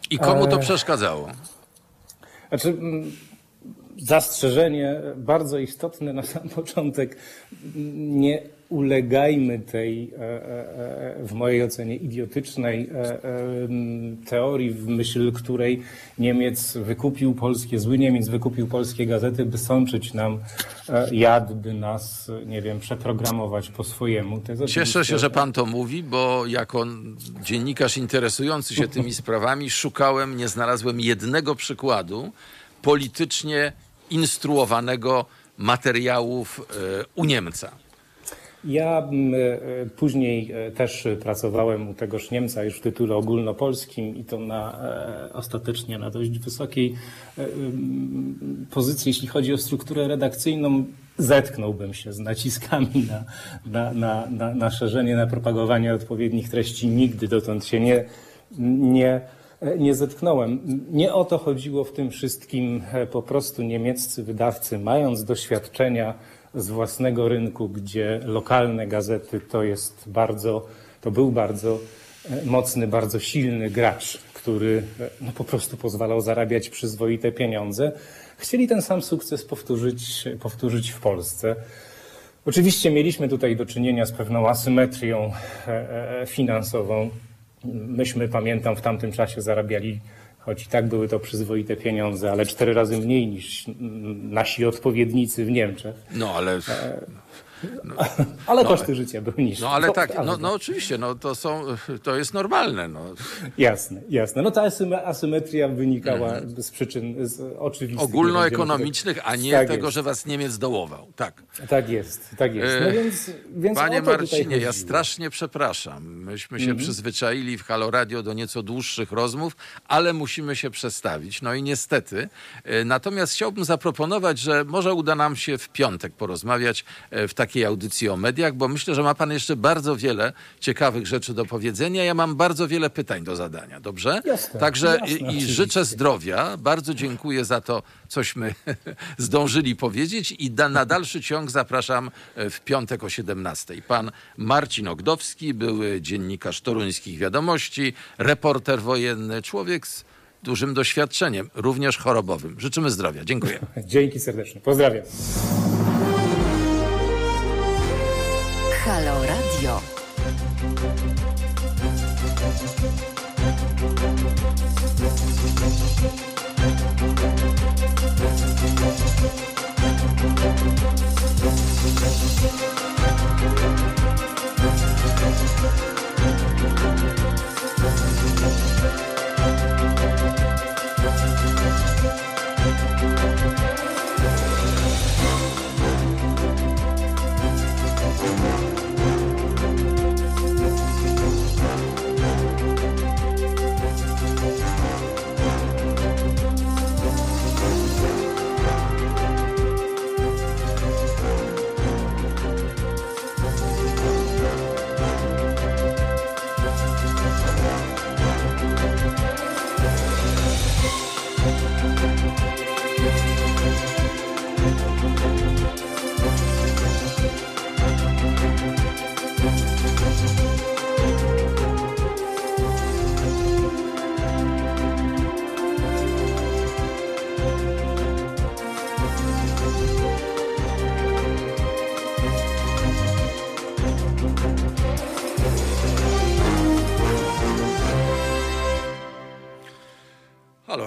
I komu to przeszkadzało? Znaczy, mm, zastrzeżenie bardzo istotne na sam początek. Nie ulegajmy tej, e, e, e, w mojej ocenie, idiotycznej teorii, w myśl której Niemiec wykupił polskie, zły Niemiec wykupił polskie gazety, by sączyć nam jad, by nas, nie wiem, przeprogramować po swojemu. Cieszę się, że pan to mówi, bo jako dziennikarz interesujący się tymi sprawami szukałem, nie znalazłem jednego przykładu politycznie instruowanego materiałów u Niemca. Ja mm, e, później e, też pracowałem u tegoż Niemca już w tytule ogólnopolskim i to na, e, ostatecznie na dość wysokiej mm, pozycji, jeśli chodzi o strukturę redakcyjną. Zetknąłbym się z naciskami na, na, na, na, na szerzenie, na propagowanie odpowiednich treści. Nigdy dotąd się nie, nie, nie zetknąłem. Nie o to chodziło w tym wszystkim. Po prostu niemieccy wydawcy, mając doświadczenia, z własnego rynku, gdzie lokalne gazety to jest bardzo, to był bardzo e, mocny, bardzo silny gracz, który e, no, po prostu pozwalał zarabiać przyzwoite pieniądze. Chcieli ten sam sukces powtórzyć, powtórzyć w Polsce. Oczywiście mieliśmy tutaj do czynienia z pewną asymetrią e, finansową. Myśmy, pamiętam, w tamtym czasie zarabiali choć i tak były to przyzwoite pieniądze, ale cztery razy mniej niż nasi odpowiednicy w Niemczech. No ale no, ale no, koszty życia były niższe. No ale tak, no, no oczywiście, no, to, są, to jest normalne. No. Jasne, jasne. No ta asymetria wynikała mm. z przyczyn z oczywistych. Ogólnoekonomicznych, a nie tak tego, jest. że was Niemiec dołował. Tak. Tak jest, tak jest. No więc, więc Panie Marcinie, ja strasznie przepraszam. Myśmy się -hmm. przyzwyczaili w Halo Radio do nieco dłuższych rozmów, ale musimy się przestawić. No i niestety. E, natomiast chciałbym zaproponować, że może uda nam się w piątek porozmawiać e, w takim takiej audycji o mediach, bo myślę, że ma pan jeszcze bardzo wiele ciekawych rzeczy do powiedzenia. Ja mam bardzo wiele pytań do zadania, dobrze? Jasne, Także jasne, i, życzę zdrowia. Bardzo dziękuję za to, cośmy zdążyli powiedzieć i da, na dalszy ciąg zapraszam e, w piątek o 17. Pan Marcin Ogdowski, były dziennikarz toruńskich wiadomości, reporter wojenny, człowiek z dużym doświadczeniem, również chorobowym. Życzymy zdrowia. Dziękuję. Dzięki serdecznie. Pozdrawiam. Halo Radio.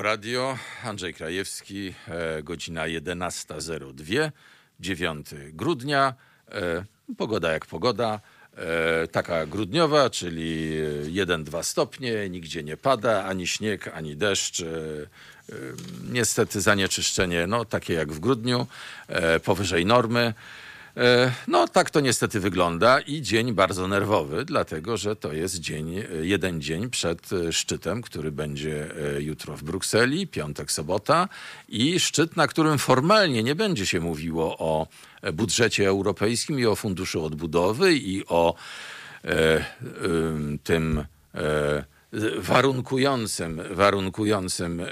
Radio, Andrzej Krajewski, e, godzina 11.02, 9 grudnia. E, pogoda jak pogoda, e, taka grudniowa, czyli 1-2 stopnie, nigdzie nie pada, ani śnieg, ani deszcz. Niestety zanieczyszczenie, no takie jak w grudniu, powyżej normy. E, No, tak to niestety wygląda i dzień bardzo nerwowy, dlatego że to jest dzień, e, jeden dzień przed e, szczytem, który będzie e, jutro w Brukseli, piątek, sobota i szczyt, na którym formalnie nie będzie się mówiło o e, budżecie europejskim i o funduszu odbudowy i o e, ym, tym e, warunkującym, warunkującym e,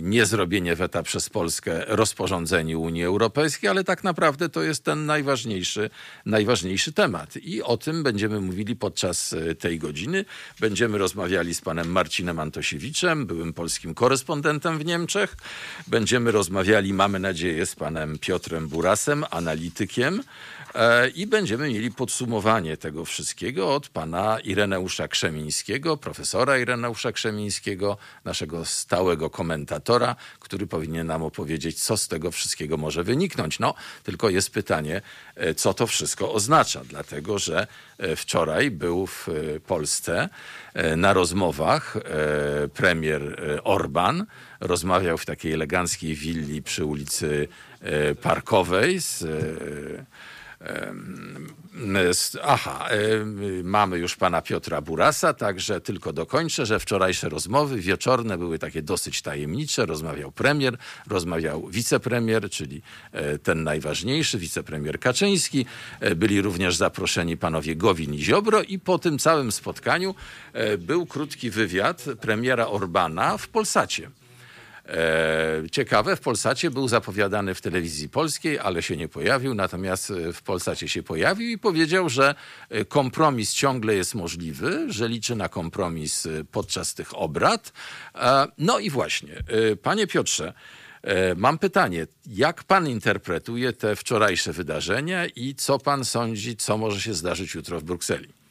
niezrobienie weta przez Polskę rozporządzeniu Unii Europejskiej, ale tak naprawdę to jest ten najważniejszy, najważniejszy temat. I o tym będziemy mówili podczas e, tej godziny. Będziemy rozmawiali z panem Marcinem Antosiewiczem, byłym polskim korespondentem w Niemczech. Będziemy rozmawiali, mamy nadzieję, z panem Piotrem Burasem, analitykiem. E, I będziemy mieli podsumowanie tego wszystkiego od pana Ireneusza Krzemińskiego, profesora Ireneusza Krzemińskiego, naszego stałego komentatora, który powinien nam opowiedzieć, co z tego wszystkiego może wyniknąć. No, tylko jest pytanie, e, co to wszystko oznacza, dlatego że e, wczoraj był w e, Polsce na rozmowach premier Orban. Rozmawiał w takiej eleganckiej willi przy ulicy Parkowej z- Aha, mamy już pana Piotra Burasa, także tylko dokończę, że wczorajsze rozmowy wieczorne były takie dosyć tajemnicze. Rozmawiał premier, rozmawiał wicepremier, czyli e, ten najważniejszy, wicepremier Kaczyński. E, Byli również zaproszeni panowie Gowin i Ziobro i po tym całym spotkaniu e, był krótki wywiad premiera Orbana w Polsacie. E, Ciekawe, w Polsacie był zapowiadany w telewizji polskiej, ale się nie pojawił, natomiast e, w Polsacie się pojawił i powiedział, że e, kompromis ciągle jest możliwy, że liczy na kompromis podczas tych obrad. No i właśnie, panie Piotrze, mam pytanie, jak pan interpretuje te wczorajsze wydarzenia i co pan sądzi, co może się zdarzyć jutro w Brukseli?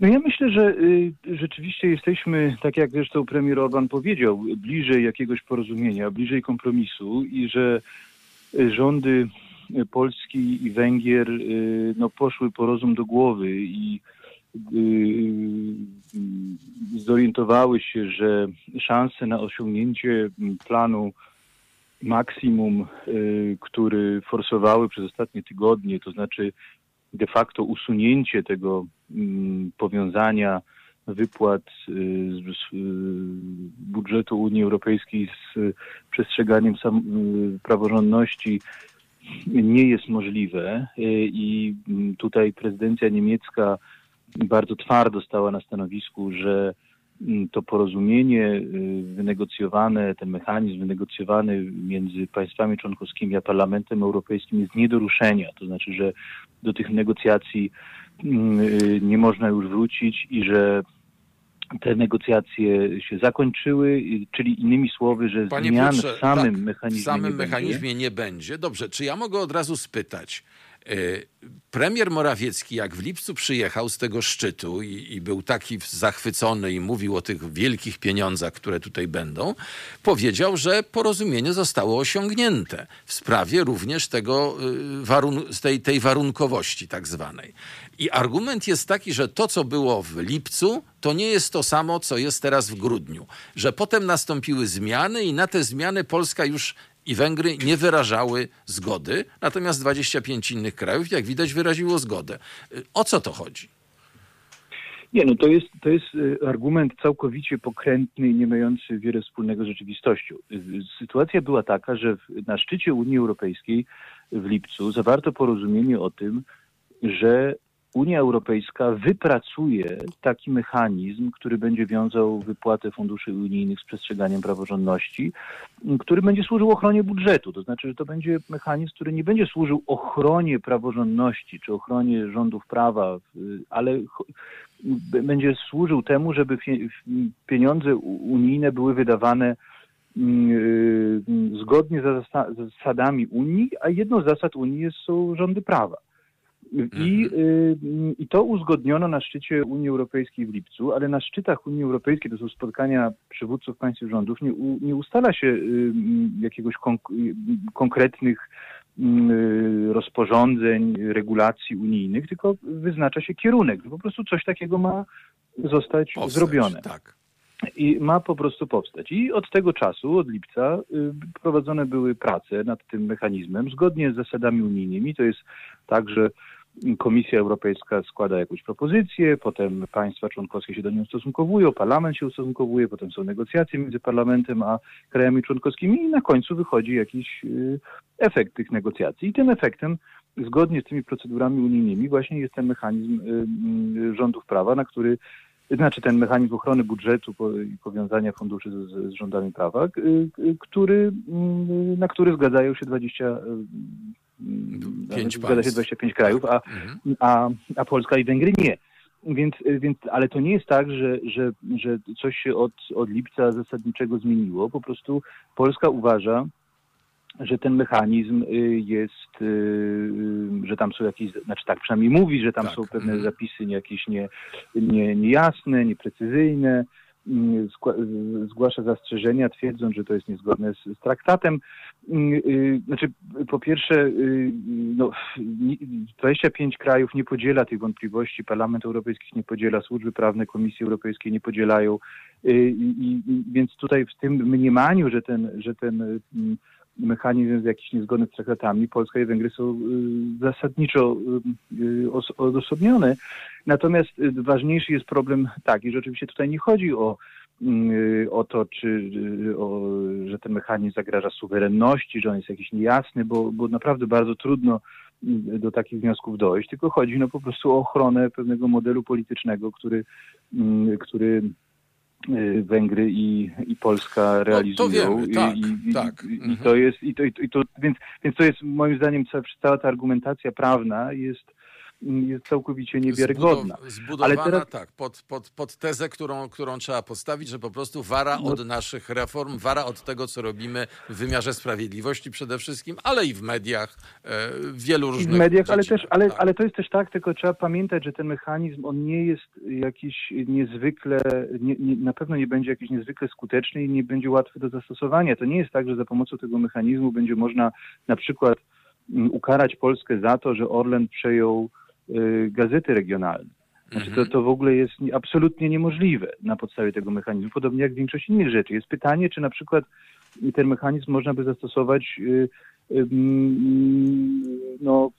No ja myślę, że y, rzeczywiście jesteśmy, tak jak zresztą premier Orban powiedział, bliżej jakiegoś porozumienia, bliżej kompromisu i że y, rządy y, Polski i Węgier no, poszły po rozum do głowy i zorientowały się, że szanse na osiągnięcie planu maksimum, który forsowały przez ostatnie tygodnie, to znaczy de facto usunięcie tego mm, powiązania wypłat y, z, y, budżetu Unii Europejskiej z y, przestrzeganiem praworządności nie jest możliwe. I mm, tutaj prezydencja niemiecka bardzo twardo stała na stanowisku, że to porozumienie y, wynegocjowane, ten mechanizm wynegocjowany między państwami członkowskimi a Parlamentem Europejskim jest nie do ruszenia. To znaczy, że do tych negocjacji mm, y, nie można już wrócić i że te negocjacje się zakończyły, czyli innymi słowy, że Panie zmian Piotrze, w samym tak, mechanizmie w samym nie będzie. mechanizmie nie będzie. Dobrze, czy ja mogę od razu spytać? E, Premier Morawiecki, jak w lipcu przyjechał z tego szczytu i, i był taki zachwycony i mówił o tych wielkich pieniądzach, które tutaj będą, powiedział, że porozumienie zostało osiągnięte w sprawie również tego, y, warun- tej, tej warunkowości tak zwanej. I argument jest taki, że to, co było w lipcu, to nie jest to samo, co jest teraz w grudniu. Że potem nastąpiły zmiany i na te zmiany Polska już i Węgry nie wyrażały zgody, natomiast 25 innych krajów, jak widać, wyraziło zgodę. Y, O co to chodzi? Nie, no to jest, to jest y, argument całkowicie pokrętny i nie mający wiele wspólnego z rzeczywistością. Y, Sytuacja była taka, że na szczycie Unii Europejskiej w lipcu zawarto porozumienie o tym, że Unia Europejska wypracuje taki mechanizm, który będzie wiązał wypłatę funduszy unijnych z przestrzeganiem praworządności, który będzie służył ochronie budżetu. To znaczy, że to będzie mechanizm, który nie będzie służył ochronie praworządności czy ochronie rządów prawa, ale będzie służył temu, żeby pieniądze unijne były wydawane mm, y, zgodnie z zasadami Unii, a jedną z zasad Unii są rządy prawa. I, y, I to uzgodniono na szczycie Unii Europejskiej w lipcu, ale na szczytach Unii Europejskiej, to są spotkania przywódców państw i rządów, nie, nie ustala się y, jakiegoś konk- y, konkretnych y, rozporządzeń, regulacji unijnych, tylko wyznacza się kierunek, że po prostu coś takiego ma zostać Powstać, zrobione. Tak. i ma po prostu powstać. I od tego czasu, od lipca, y, prowadzone były prace nad tym mechanizmem zgodnie z zasadami unijnymi. To jest tak, że Komisja Europejska składa jakąś propozycję, potem państwa członkowskie się do niej ustosunkowują, parlament się ustosunkowuje, potem są negocjacje między parlamentem a krajami członkowskimi i na końcu wychodzi jakiś y, efekt tych negocjacji. I tym efektem, zgodnie z tymi procedurami unijnymi, właśnie jest ten mechanizm y, y, rządów prawa, na który znaczy ten mechanizm ochrony budżetu i powiązania funduszy z, z rządami prawa, który, y, na który zgadzają się 20 Pięć zgadza się państw. 25 krajów, a, Mhm. a, a Polska i Węgry nie. Więc, więc, ale to nie jest tak, że, że, że coś się od, od lipca zasadniczego zmieniło. Po prostu Polska uważa, że ten mechanizm y, jest, y, y, że tam są jakieś, znaczy tak przynajmniej mówi, że tam Tak, są pewne mhm. zapisy jakieś nie, nie, niejasne, nieprecyzyjne. Mm, Zgłasza zastrzeżenia, twierdząc, że to jest niezgodne z, z traktatem. Mm, y, Znaczy, po pierwsze, y, no, ni- 25 krajów nie podziela tych wątpliwości, Parlament Europejski nie podziela, służby prawne Komisji Europejskiej nie podzielają. Y, I, i, więc tutaj w tym mniemaniu, że ten, że ten y, mechanizm jest jakiś niezgodny z traktatami, Polska i Węgry są y, zasadniczo y, y, os- odosobnione. Natomiast ważniejszy jest problem taki, że oczywiście tutaj nie chodzi o, y, o to, czy, o, że ten mechanizm zagraża suwerenności, że on jest jakiś niejasny, bo, bo naprawdę bardzo trudno do takich wniosków dojść, tylko chodzi no po prostu o ochronę pewnego modelu politycznego, który, y, który Węgry i, i Polska realizują. wiemy, I- tak, i, i, tak. I, Mhm. i to jest, i to, i to, to, więc, więc to jest moim zdaniem cała, cała ta argumentacja prawna jest całkowicie niewiarygodna. Zbudow- Zbudowana, Ale teraz- tak, pod, pod, pod tezę, którą, którą trzeba postawić, że po prostu wara No- od naszych reform, wara od tego, co robimy w wymiarze sprawiedliwości przede wszystkim, ale i w mediach, e, w wielu różnych w mediach, ale też, ale, tak. ale to jest też tak, tylko trzeba pamiętać, że ten mechanizm, on nie jest jakiś niezwykle, nie, nie, na pewno nie będzie jakiś niezwykle skuteczny i nie będzie łatwy do zastosowania. To nie jest tak, że za pomocą tego mechanizmu będzie można na przykład mm, ukarać Polskę za to, że Orlen przejął gazety regionalne. Znaczy to, to w ogóle jest nie- absolutnie niemożliwe na podstawie tego mechanizmu, podobnie jak większość innych rzeczy. Jest pytanie, czy na przykład ten mechanizm można by zastosować y, no,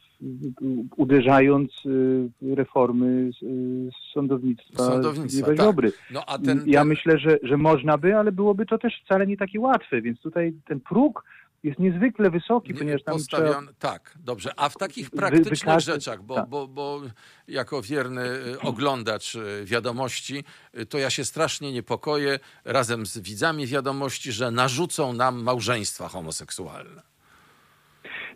uderzając y, w reformy y, sądownictwa, Sądownictwa, tak. Ziobry. No a ten, Ja myślę, że, że można by, ale byłoby to też wcale nie takie łatwe, więc tutaj ten próg jest niezwykle wysoki, Nie, ponieważ tam trzeba... postawion... Tak, dobrze. A w takich praktycznych rzeczach, bo, tak. bo, bo jako wierny y, oglądacz y, wiadomości, y, to ja się strasznie niepokoję razem z widzami wiadomości, że narzucą nam małżeństwa homoseksualne.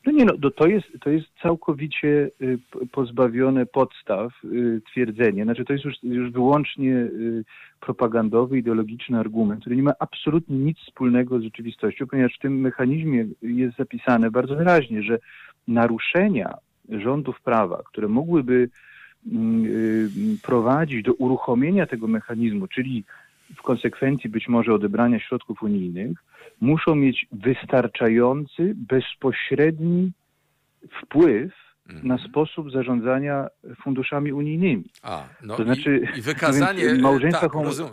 No nie no, to- jest, to jest całkowicie y, pozbawione podstaw y, twierdzenie. Znaczy to jest już, już wyłącznie y, propagandowy, ideologiczny argument, który nie ma absolutnie nic wspólnego z rzeczywistością, ponieważ w tym mechanizmie jest zapisane bardzo wyraźnie, że naruszenia rządów prawa, które mogłyby mm, prowadzić do uruchomienia tego mechanizmu, czyli w konsekwencji być może odebrania środków unijnych, muszą mieć wystarczający, bezpośredni wpływ. Na sposób zarządzania funduszami unijnymi. A, no To znaczy, i, i wykazanie... małżeństwa tak, homo-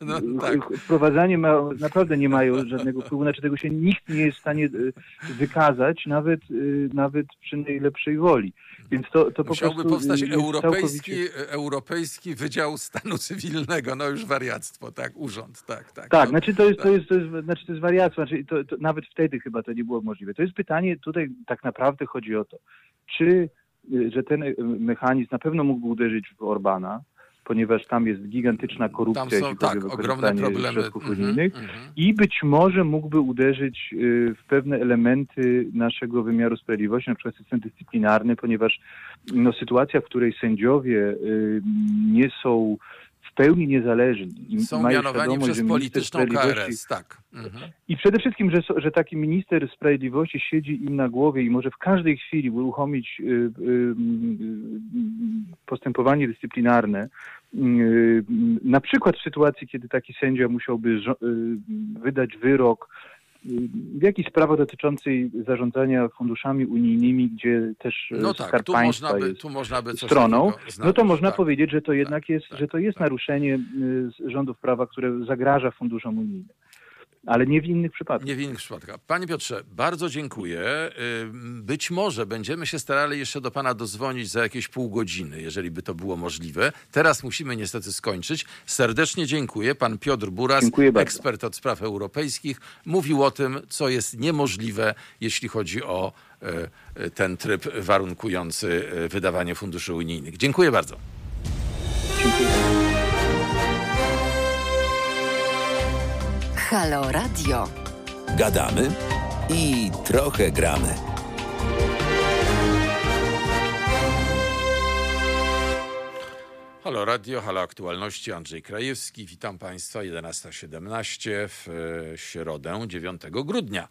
no, tak. Wprowadzanie ma, naprawdę nie mają żadnego wpływu, znaczy tego się nikt nie jest w stanie e, wykazać, nawet, e, nawet przy najlepszej woli. Więc to, to po Musiałby prostu powstać europejski, całkowicie- europejski Wydział Stanu Cywilnego. No już wariactwo, tak, urząd, tak, tak. Tak, no, znaczy to jest, to tak. jest, to jest, znaczy to jest wariactwo, znaczy to, to nawet wtedy chyba to nie było możliwe. To jest pytanie, tutaj tak naprawdę chodzi o to, czy, y, że ten y, mechanizm na pewno mógłby uderzyć w Orbana, ponieważ tam jest gigantyczna korupcja, Tam są, jeśli chodzi tak, o ogromne problemy. środków unijnych. mhm. I być może mógłby uderzyć y, w pewne elementy naszego wymiaru sprawiedliwości, na przykład system dyscyplinarny, ponieważ no, sytuacja, w której sędziowie nie są w pełni niezależni i Są mianowani przez polityczną KRS, tak. Mhm. i przede wszystkim, że, że taki minister sprawiedliwości siedzi im na głowie i może w każdej chwili uruchomić y, y, y, postępowanie dyscyplinarne. Na przykład w sytuacji, kiedy taki sędzia musiałby wydać wyrok w jakiejś sprawie dotyczącej zarządzania funduszami unijnymi, gdzie też e, No tak, Skarb tu Państwa by, jest tu można by stroną, takiego no to znaleźć, można tak. powiedzieć, że to jednak jest, tak, że to jest tak. naruszenie y, rządów prawa, które zagraża funduszom unijnym. Ale nie w innych przypadkach. Nie w innych przypadkach. Panie Piotrze, bardzo dziękuję. Ym, Być może będziemy się starali jeszcze do pana dozwonić za jakieś pół godziny, jeżeli by to było możliwe. Teraz musimy niestety skończyć. Serdecznie dziękuję. Pan Piotr Buras, Dziękuję ekspert od spraw europejskich, mówił o tym, co jest niemożliwe, jeśli chodzi o e, ten tryb warunkujący e, wydawanie funduszy unijnych. Dziękuję bardzo. Halo Radio. Gadamy i trochę gramy. Halo Radio, halo aktualności, Andrzej Krajewski. Witam Państwa 11.17 w e, środę 9 grudnia.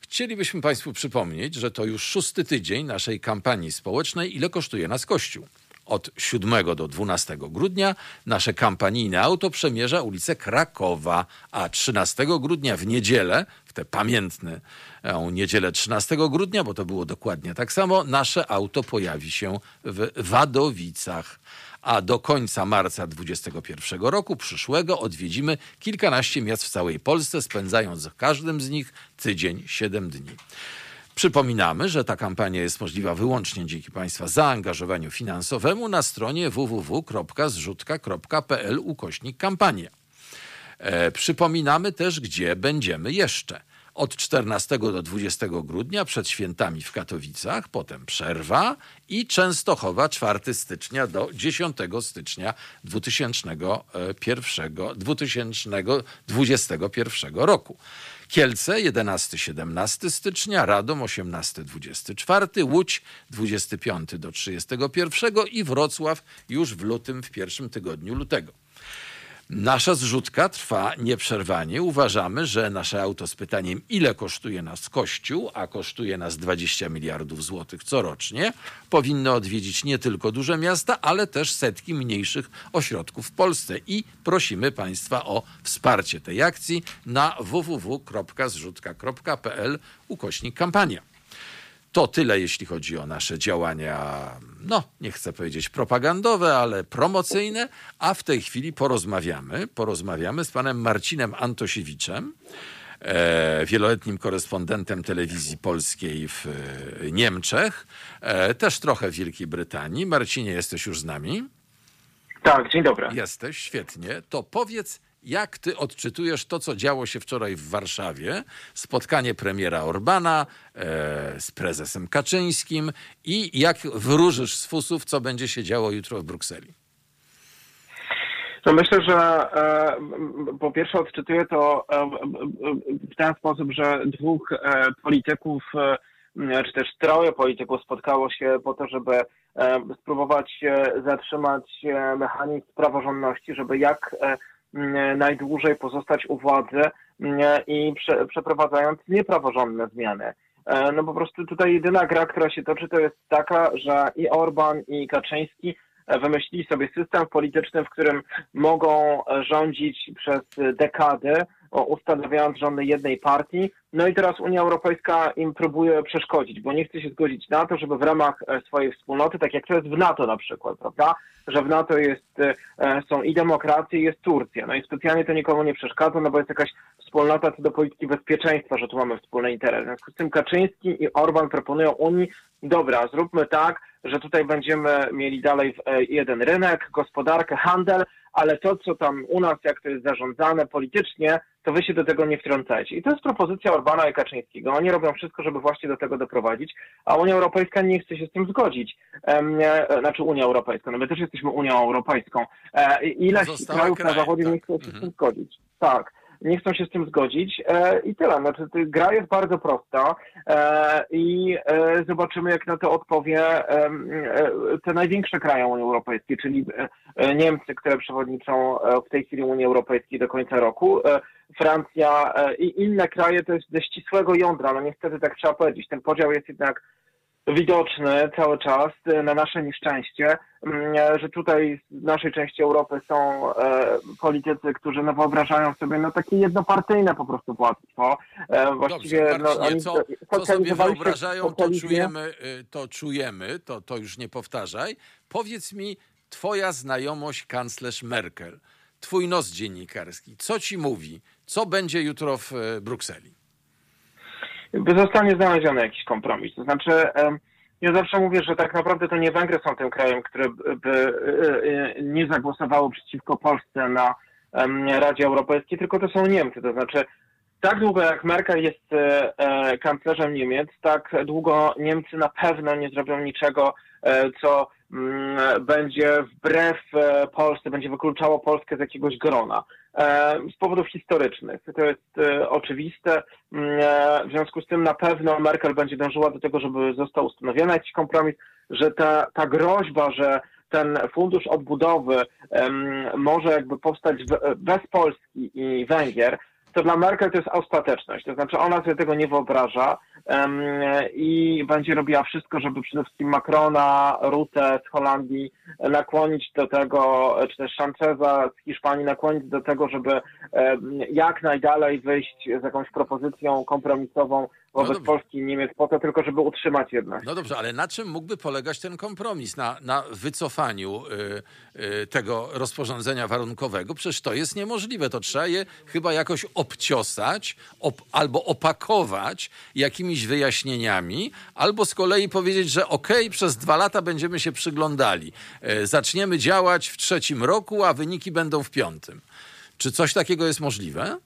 Chcielibyśmy Państwu przypomnieć, że to już szósty tydzień naszej kampanii społecznej Ile kosztuje nas Kościół. Od 7 do 12 grudnia nasze kampanijne auto przemierza ulicę Krakowa, a 13 grudnia w niedzielę, w tę pamiętne e, niedzielę 13 grudnia, bo to było dokładnie tak samo, nasze auto pojawi się w Wadowicach. A do końca marca 2021 roku przyszłego odwiedzimy kilkanaście miast w całej Polsce, spędzając w każdym z nich tydzień, 7 dni. Przypominamy, że ta kampania jest możliwa wyłącznie dzięki Państwa zaangażowaniu finansowemu na stronie www.zrzutka.pl ukośnik kampania. E, przypominamy też, gdzie będziemy jeszcze. Od 14 do 20 grudnia przed świętami w Katowicach, potem przerwa i Częstochowa 4 stycznia do 10 stycznia 2001, 2021 roku. Kielce 11-17 stycznia, Radom 18-24, Łódź 25 do 31 i Wrocław już w lutym, w pierwszym tygodniu lutego. Nasza zrzutka trwa nieprzerwanie. Uważamy, że nasze auto z pytaniem, ile kosztuje nas Kościół, a kosztuje nas 20 miliardów złotych corocznie, powinno odwiedzić nie tylko duże miasta, ale też setki mniejszych ośrodków w Polsce. I prosimy Państwa o wsparcie tej akcji na www.zrzutka.pl ukośnik kampania. To tyle, jeśli chodzi o nasze działania, no nie chcę powiedzieć propagandowe, ale promocyjne, a w tej chwili porozmawiamy. Porozmawiamy z panem Marcinem Antosiewiczem, e, wieloletnim korespondentem telewizji polskiej w e, Niemczech, e, też trochę w Wielkiej Brytanii. Marcinie, jesteś już z nami? Tak, dzień dobry. Jesteś, świetnie. To powiedz, jak ty odczytujesz to, co działo się wczoraj w Warszawie? Spotkanie premiera Orbana e, z prezesem Kaczyńskim i jak wróżysz z fusów, co będzie się działo jutro w Brukseli? No myślę, że e, po pierwsze odczytuję to e, w ten sposób, że dwóch e, polityków, czy też troje polityków spotkało się po to, żeby spróbować zatrzymać mechanizm praworządności, żeby jak najdłużej pozostać u władzy i prze, przeprowadzając niepraworządne zmiany. E, No po prostu tutaj jedyna gra, która się toczy, to jest taka, że i Orban, i Kaczyński e, wymyślili sobie system polityczny, w którym mogą rządzić przez dekady, ustanawiając rządy jednej partii. No i teraz Unia Europejska im próbuje przeszkodzić, bo nie chce się zgodzić na to, żeby w ramach e, swojej wspólnoty, tak jak to jest w NATO na przykład, prawda, że w NATO jest, e, są i demokracje, i jest Turcja. No i specjalnie to nikomu nie przeszkadza, no bo jest jakaś wspólnota co do polityki bezpieczeństwa, że tu mamy wspólny interes. W związku z tym Kaczyński i Orban proponują Unii, dobra, zróbmy tak, że tutaj będziemy mieli dalej e, jeden rynek, gospodarkę, handel, ale to, co tam u nas, jak to jest zarządzane politycznie, to wy się do tego nie wtrącajcie. I to jest propozycja Orbana i Kaczyńskiego. Oni robią wszystko, żeby właśnie do tego doprowadzić, a Unia Europejska nie chce się z tym zgodzić. E, znaczy Unia Europejska, no my też jesteśmy Unią Europejską. E, ileś Pozostałe krajów na kraje, zachodzie tak. nie chce się z Mhm. tym zgodzić. Tak. Nie chcą się z tym zgodzić e, i tyle. Znaczy, gra jest bardzo prosta e, i e, zobaczymy, jak na to odpowie te największe kraje Unii Europejskiej, czyli Niemcy, które przewodniczą w tej chwili Unii Europejskiej do końca roku, Francja i inne kraje to jest ze ścisłego jądra. No niestety tak trzeba powiedzieć. Ten podział jest jednak widoczny cały czas e, na nasze nieszczęście, mm, e, że tutaj w naszej części Europy są e, politycy, którzy no, wyobrażają sobie no, takie jednopartyjne po prostu władztwo. Właściwie Dobrze, no, oni co, co sobie wyobrażają, to czujemy, to czujemy, to, to już nie powtarzaj. Powiedz mi, twoja znajomość kanclerz Merkel, twój nos dziennikarski, co ci mówi? Co będzie jutro w Brukseli? Zostanie znaleziony jakiś kompromis. To znaczy, ja zawsze mówię, że tak naprawdę to nie Węgry są tym krajem, które by- e, e, nie zagłosowało przeciwko Polsce na Radzie Europejskiej, tylko to są Niemcy. To znaczy, tak długo jak Merkel jest e, kanclerzem Niemiec, tak długo Niemcy na pewno nie zrobią niczego, co mm, będzie wbrew Polsce, będzie wykluczało Polskę z jakiegoś grona. E, z powodów historycznych. To jest e, oczywiste. Mm, e, W związku z tym na pewno Merkel będzie dążyła do tego, żeby został ustanowiony jakiś kompromis, że ta, ta groźba, że ten fundusz odbudowy może jakby powstać bez Polski i Węgier, to dla Merkel to jest ostateczność. To znaczy ona sobie tego nie wyobraża em, i będzie robiła wszystko, żeby przede wszystkim Macrona, Rutę z Holandii nakłonić do tego, czy też Sancheza z Hiszpanii nakłonić do tego, żeby em, jak najdalej wyjść z jakąś propozycją kompromisową wobec dobrze. Polski i Niemiec po to tylko, żeby utrzymać jedność. No dobrze, ale na czym mógłby polegać ten kompromis? Na, na wycofaniu y, y, tego rozporządzenia warunkowego? Przecież to jest niemożliwe. To trzeba je chyba jakoś obciosać op, albo opakować jakimiś wyjaśnieniami, albo z kolei powiedzieć, że okej, przez dwa lata będziemy się przyglądali. Y, zaczniemy działać w trzecim roku, a wyniki będą w piątym. Czy coś takiego jest możliwe?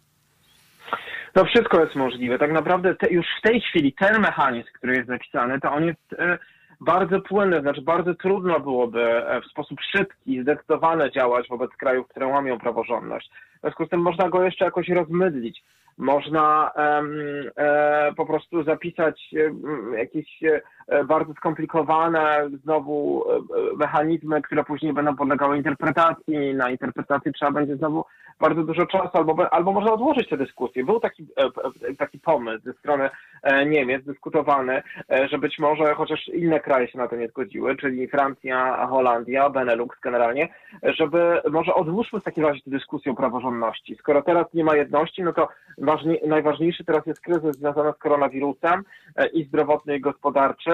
To wszystko jest możliwe. Tak naprawdę te, już w tej chwili ten mechanizm, który jest zapisany, to on jest e, bardzo płynny, znaczy bardzo trudno byłoby e, w sposób szybki, zdecydowany działać wobec krajów, które łamią praworządność. W związku z tym można go jeszcze jakoś rozmydlić. Można em, e, po prostu zapisać em, jakieś e, bardzo skomplikowane znowu e, e, mechanizmy, które później będą podlegały interpretacji. Na interpretację trzeba będzie znowu bardzo dużo czasu, albo, albo można odłożyć tę dyskusję. Był taki, e, e, taki pomysł ze strony e, Niemiec dyskutowany, e, że być może chociaż inne kraje się na to nie zgodziły, czyli Francja, Holandia, Benelux generalnie, żeby może odłóżmy w takim razie tę dyskusję o praworządności. Skoro teraz nie ma jedności, no to ważni, najważniejszy teraz jest kryzys związany z koronawirusem e, i zdrowotny i gospodarczy,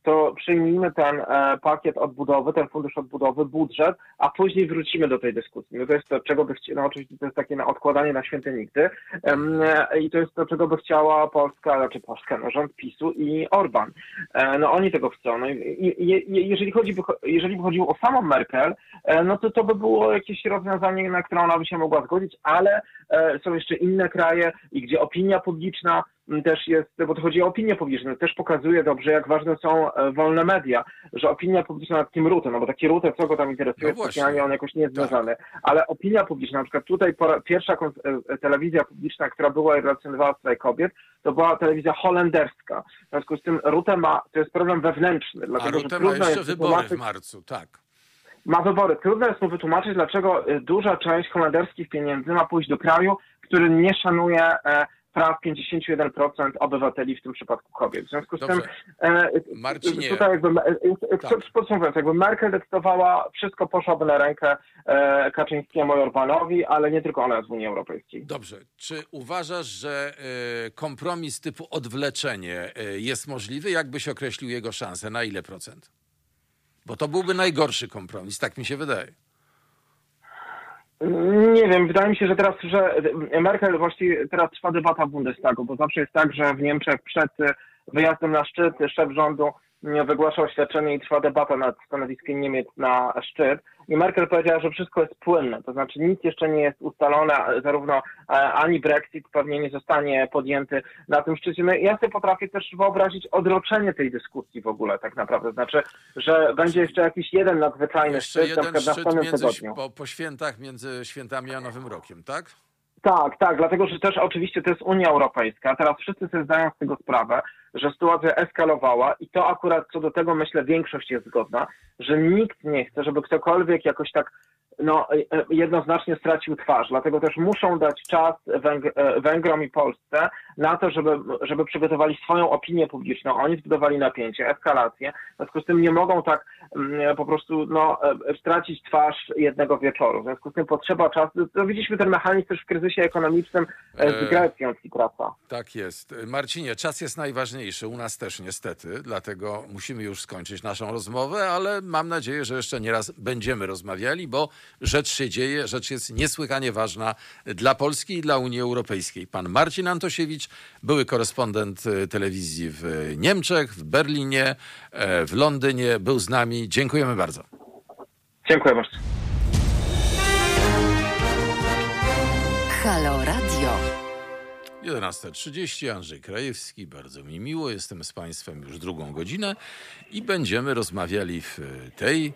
to przyjmijmy ten e, pakiet odbudowy, ten fundusz odbudowy, budżet, a później wrócimy do tej dyskusji. No to jest to, czego by chcieli, no oczywiście to jest takie na odkładanie na święte nigdy e, i to jest to, czego by chciała Polska, znaczy Polska, no, rząd PiSu i Orban. E, no oni tego chcą. No, i, i, jeżeli, chodzi, jeżeli by chodziło o samą Merkel, no to to by było jakieś rozwiązanie, na które ona by się mogła zgodzić, ale są jeszcze inne kraje i gdzie opinia publiczna też jest, bo to chodzi o opinię publiczną, też pokazuje dobrze, jak ważne są wolne media, że opinia publiczna nad kim Rutte, no bo taki Rutte, co go tam interesuje, No specjalnie on jakoś nie jest Tak. związany, ale opinia publiczna, na przykład tutaj pierwsza kon- e, telewizja publiczna, która była i relacjonowała strajk kobiet, to była telewizja holenderska. W związku z tym Rutte ma, to jest problem wewnętrzny, A dlatego że Rutte ma jeszcze jest wybory w marcu, tak. ma wybory. Trudno jest mu wytłumaczyć, dlaczego duża część holenderskich pieniędzy ma pójść do kraju, który nie szanuje e, praw 51% obywateli, w tym przypadku kobiet. W związku z Dobrze. tym e, Marcinie. tutaj jakby, e, e, Tak. podsumowując, jakby Merkel decydowała, wszystko poszłoby na rękę Kaczyńskiemu i Orbanowi, ale nie tylko ona z Unii Europejskiej. Dobrze. Czy uważasz, że kompromis typu odwleczenie jest możliwy? Jak byś określił jego szanse? Na ile procent? Bo to byłby najgorszy kompromis, tak mi się wydaje. Nie wiem, wydaje mi się, że teraz, że Merkel właściwie teraz trwa debata w Bundestagu, bo zawsze jest tak, że w Niemczech przed wyjazdem na szczyt szef rządu wygłasza oświadczenie i trwa debata nad stanowiskiem Niemiec na szczyt. I Merkel powiedziała, że wszystko jest płynne, to znaczy nic jeszcze nie jest ustalone, zarówno e, ani Brexit pewnie nie zostanie podjęty na tym szczycie. No, ja sobie potrafię też wyobrazić odroczenie tej dyskusji w ogóle tak naprawdę, znaczy, że będzie jeszcze jakiś jeden nadzwyczajny Jeszcze szczyt, na jeden przykład na szczyt następnym między, tygodniu. po, po świętach, między świętami a Nowym Rokiem, tak? Tak, tak, dlatego że też oczywiście to jest Unia Europejska. Teraz wszyscy sobie zdają z tego sprawę, że sytuacja eskalowała i to akurat co do tego myślę większość jest zgodna, że nikt nie chce, żeby ktokolwiek jakoś tak no, e, jednoznacznie stracił twarz. Dlatego też muszą dać czas Węg- e, Węgrom i Polsce na to, żeby, żeby przygotowali swoją opinię publiczną. Oni zbudowali napięcie, eskalację. W związku z tym nie mogą tak mm, po prostu no, e, stracić twarz jednego wieczoru. W związku z tym potrzeba czasu. To widzieliśmy ten mechanizm też w kryzysie ekonomicznym e, E, z Grecją, Ciprasa. Tak jest. Marcinie, czas jest najważniejszy, u nas też niestety, dlatego musimy już skończyć naszą rozmowę, ale mam nadzieję, że jeszcze nie raz będziemy rozmawiali, bo rzecz się dzieje, rzecz jest niesłychanie ważna dla Polski i dla Unii Europejskiej. Pan Marcin Antosiewicz, były korespondent e, telewizji w Niemczech, w Berlinie, e, w Londynie, był z nami. Dziękujemy bardzo. Dziękuję bardzo. Halo. 11.30, Andrzej Krajewski, bardzo mi miło, jestem z Państwem już drugą godzinę i będziemy rozmawiali w tej, e,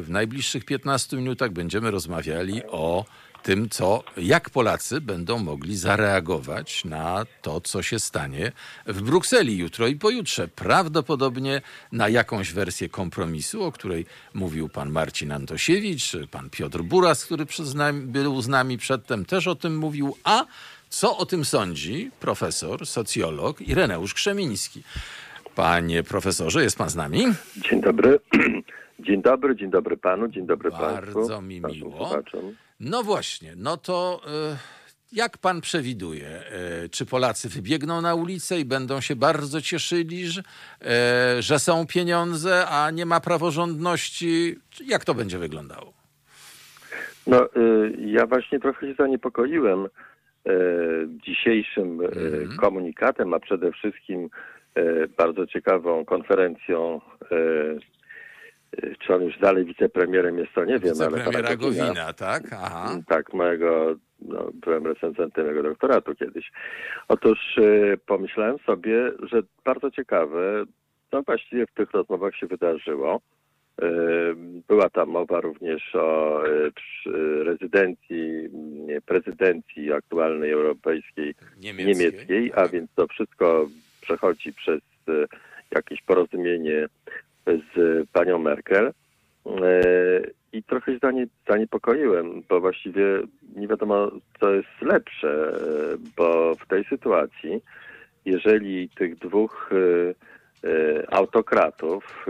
w najbliższych 15 minutach będziemy rozmawiali o tym, co, jak Polacy będą mogli zareagować na to, co się stanie w Brukseli jutro i pojutrze. Prawdopodobnie na jakąś wersję kompromisu, o której mówił pan Marcin Antosiewicz, pan Piotr Buras, który nami, był z nami przedtem, też o tym mówił, a co o tym sądzi profesor, socjolog Ireneusz Krzemiński? Panie profesorze, jest pan z nami? Dzień dobry. Dzień dobry, dzień dobry panu, dzień dobry państwu. Bardzo mi miło. No właśnie, no to e, jak pan przewiduje, e, czy Polacy wybiegną na ulicę i będą się bardzo cieszyli, że, e, że są pieniądze, a nie ma praworządności? Jak to będzie wyglądało? No, ja właśnie trochę się zaniepokoiłem dzisiejszym e, Mhm. komunikatem, a przede wszystkim e, bardzo ciekawą konferencją. e, e, Czy on już dalej wicepremierem jest, to nie wiem, ale pana Gowina. Gowina, tak? Aha. Tak, mojego, no, byłem recenzentem jego doktoratu kiedyś. Otóż e, pomyślałem sobie, że bardzo ciekawe, co właściwie w tych rozmowach się wydarzyło. Była tam mowa również o e, rezydencji, nie, prezydencji aktualnej europejskiej Niemieckiej. niemieckiej, a więc to wszystko przechodzi przez e, jakieś porozumienie z panią Merkel. E, I trochę się zanie, zaniepokoiłem, bo właściwie nie wiadomo, co jest lepsze, bo w tej sytuacji, jeżeli tych dwóch autokratów,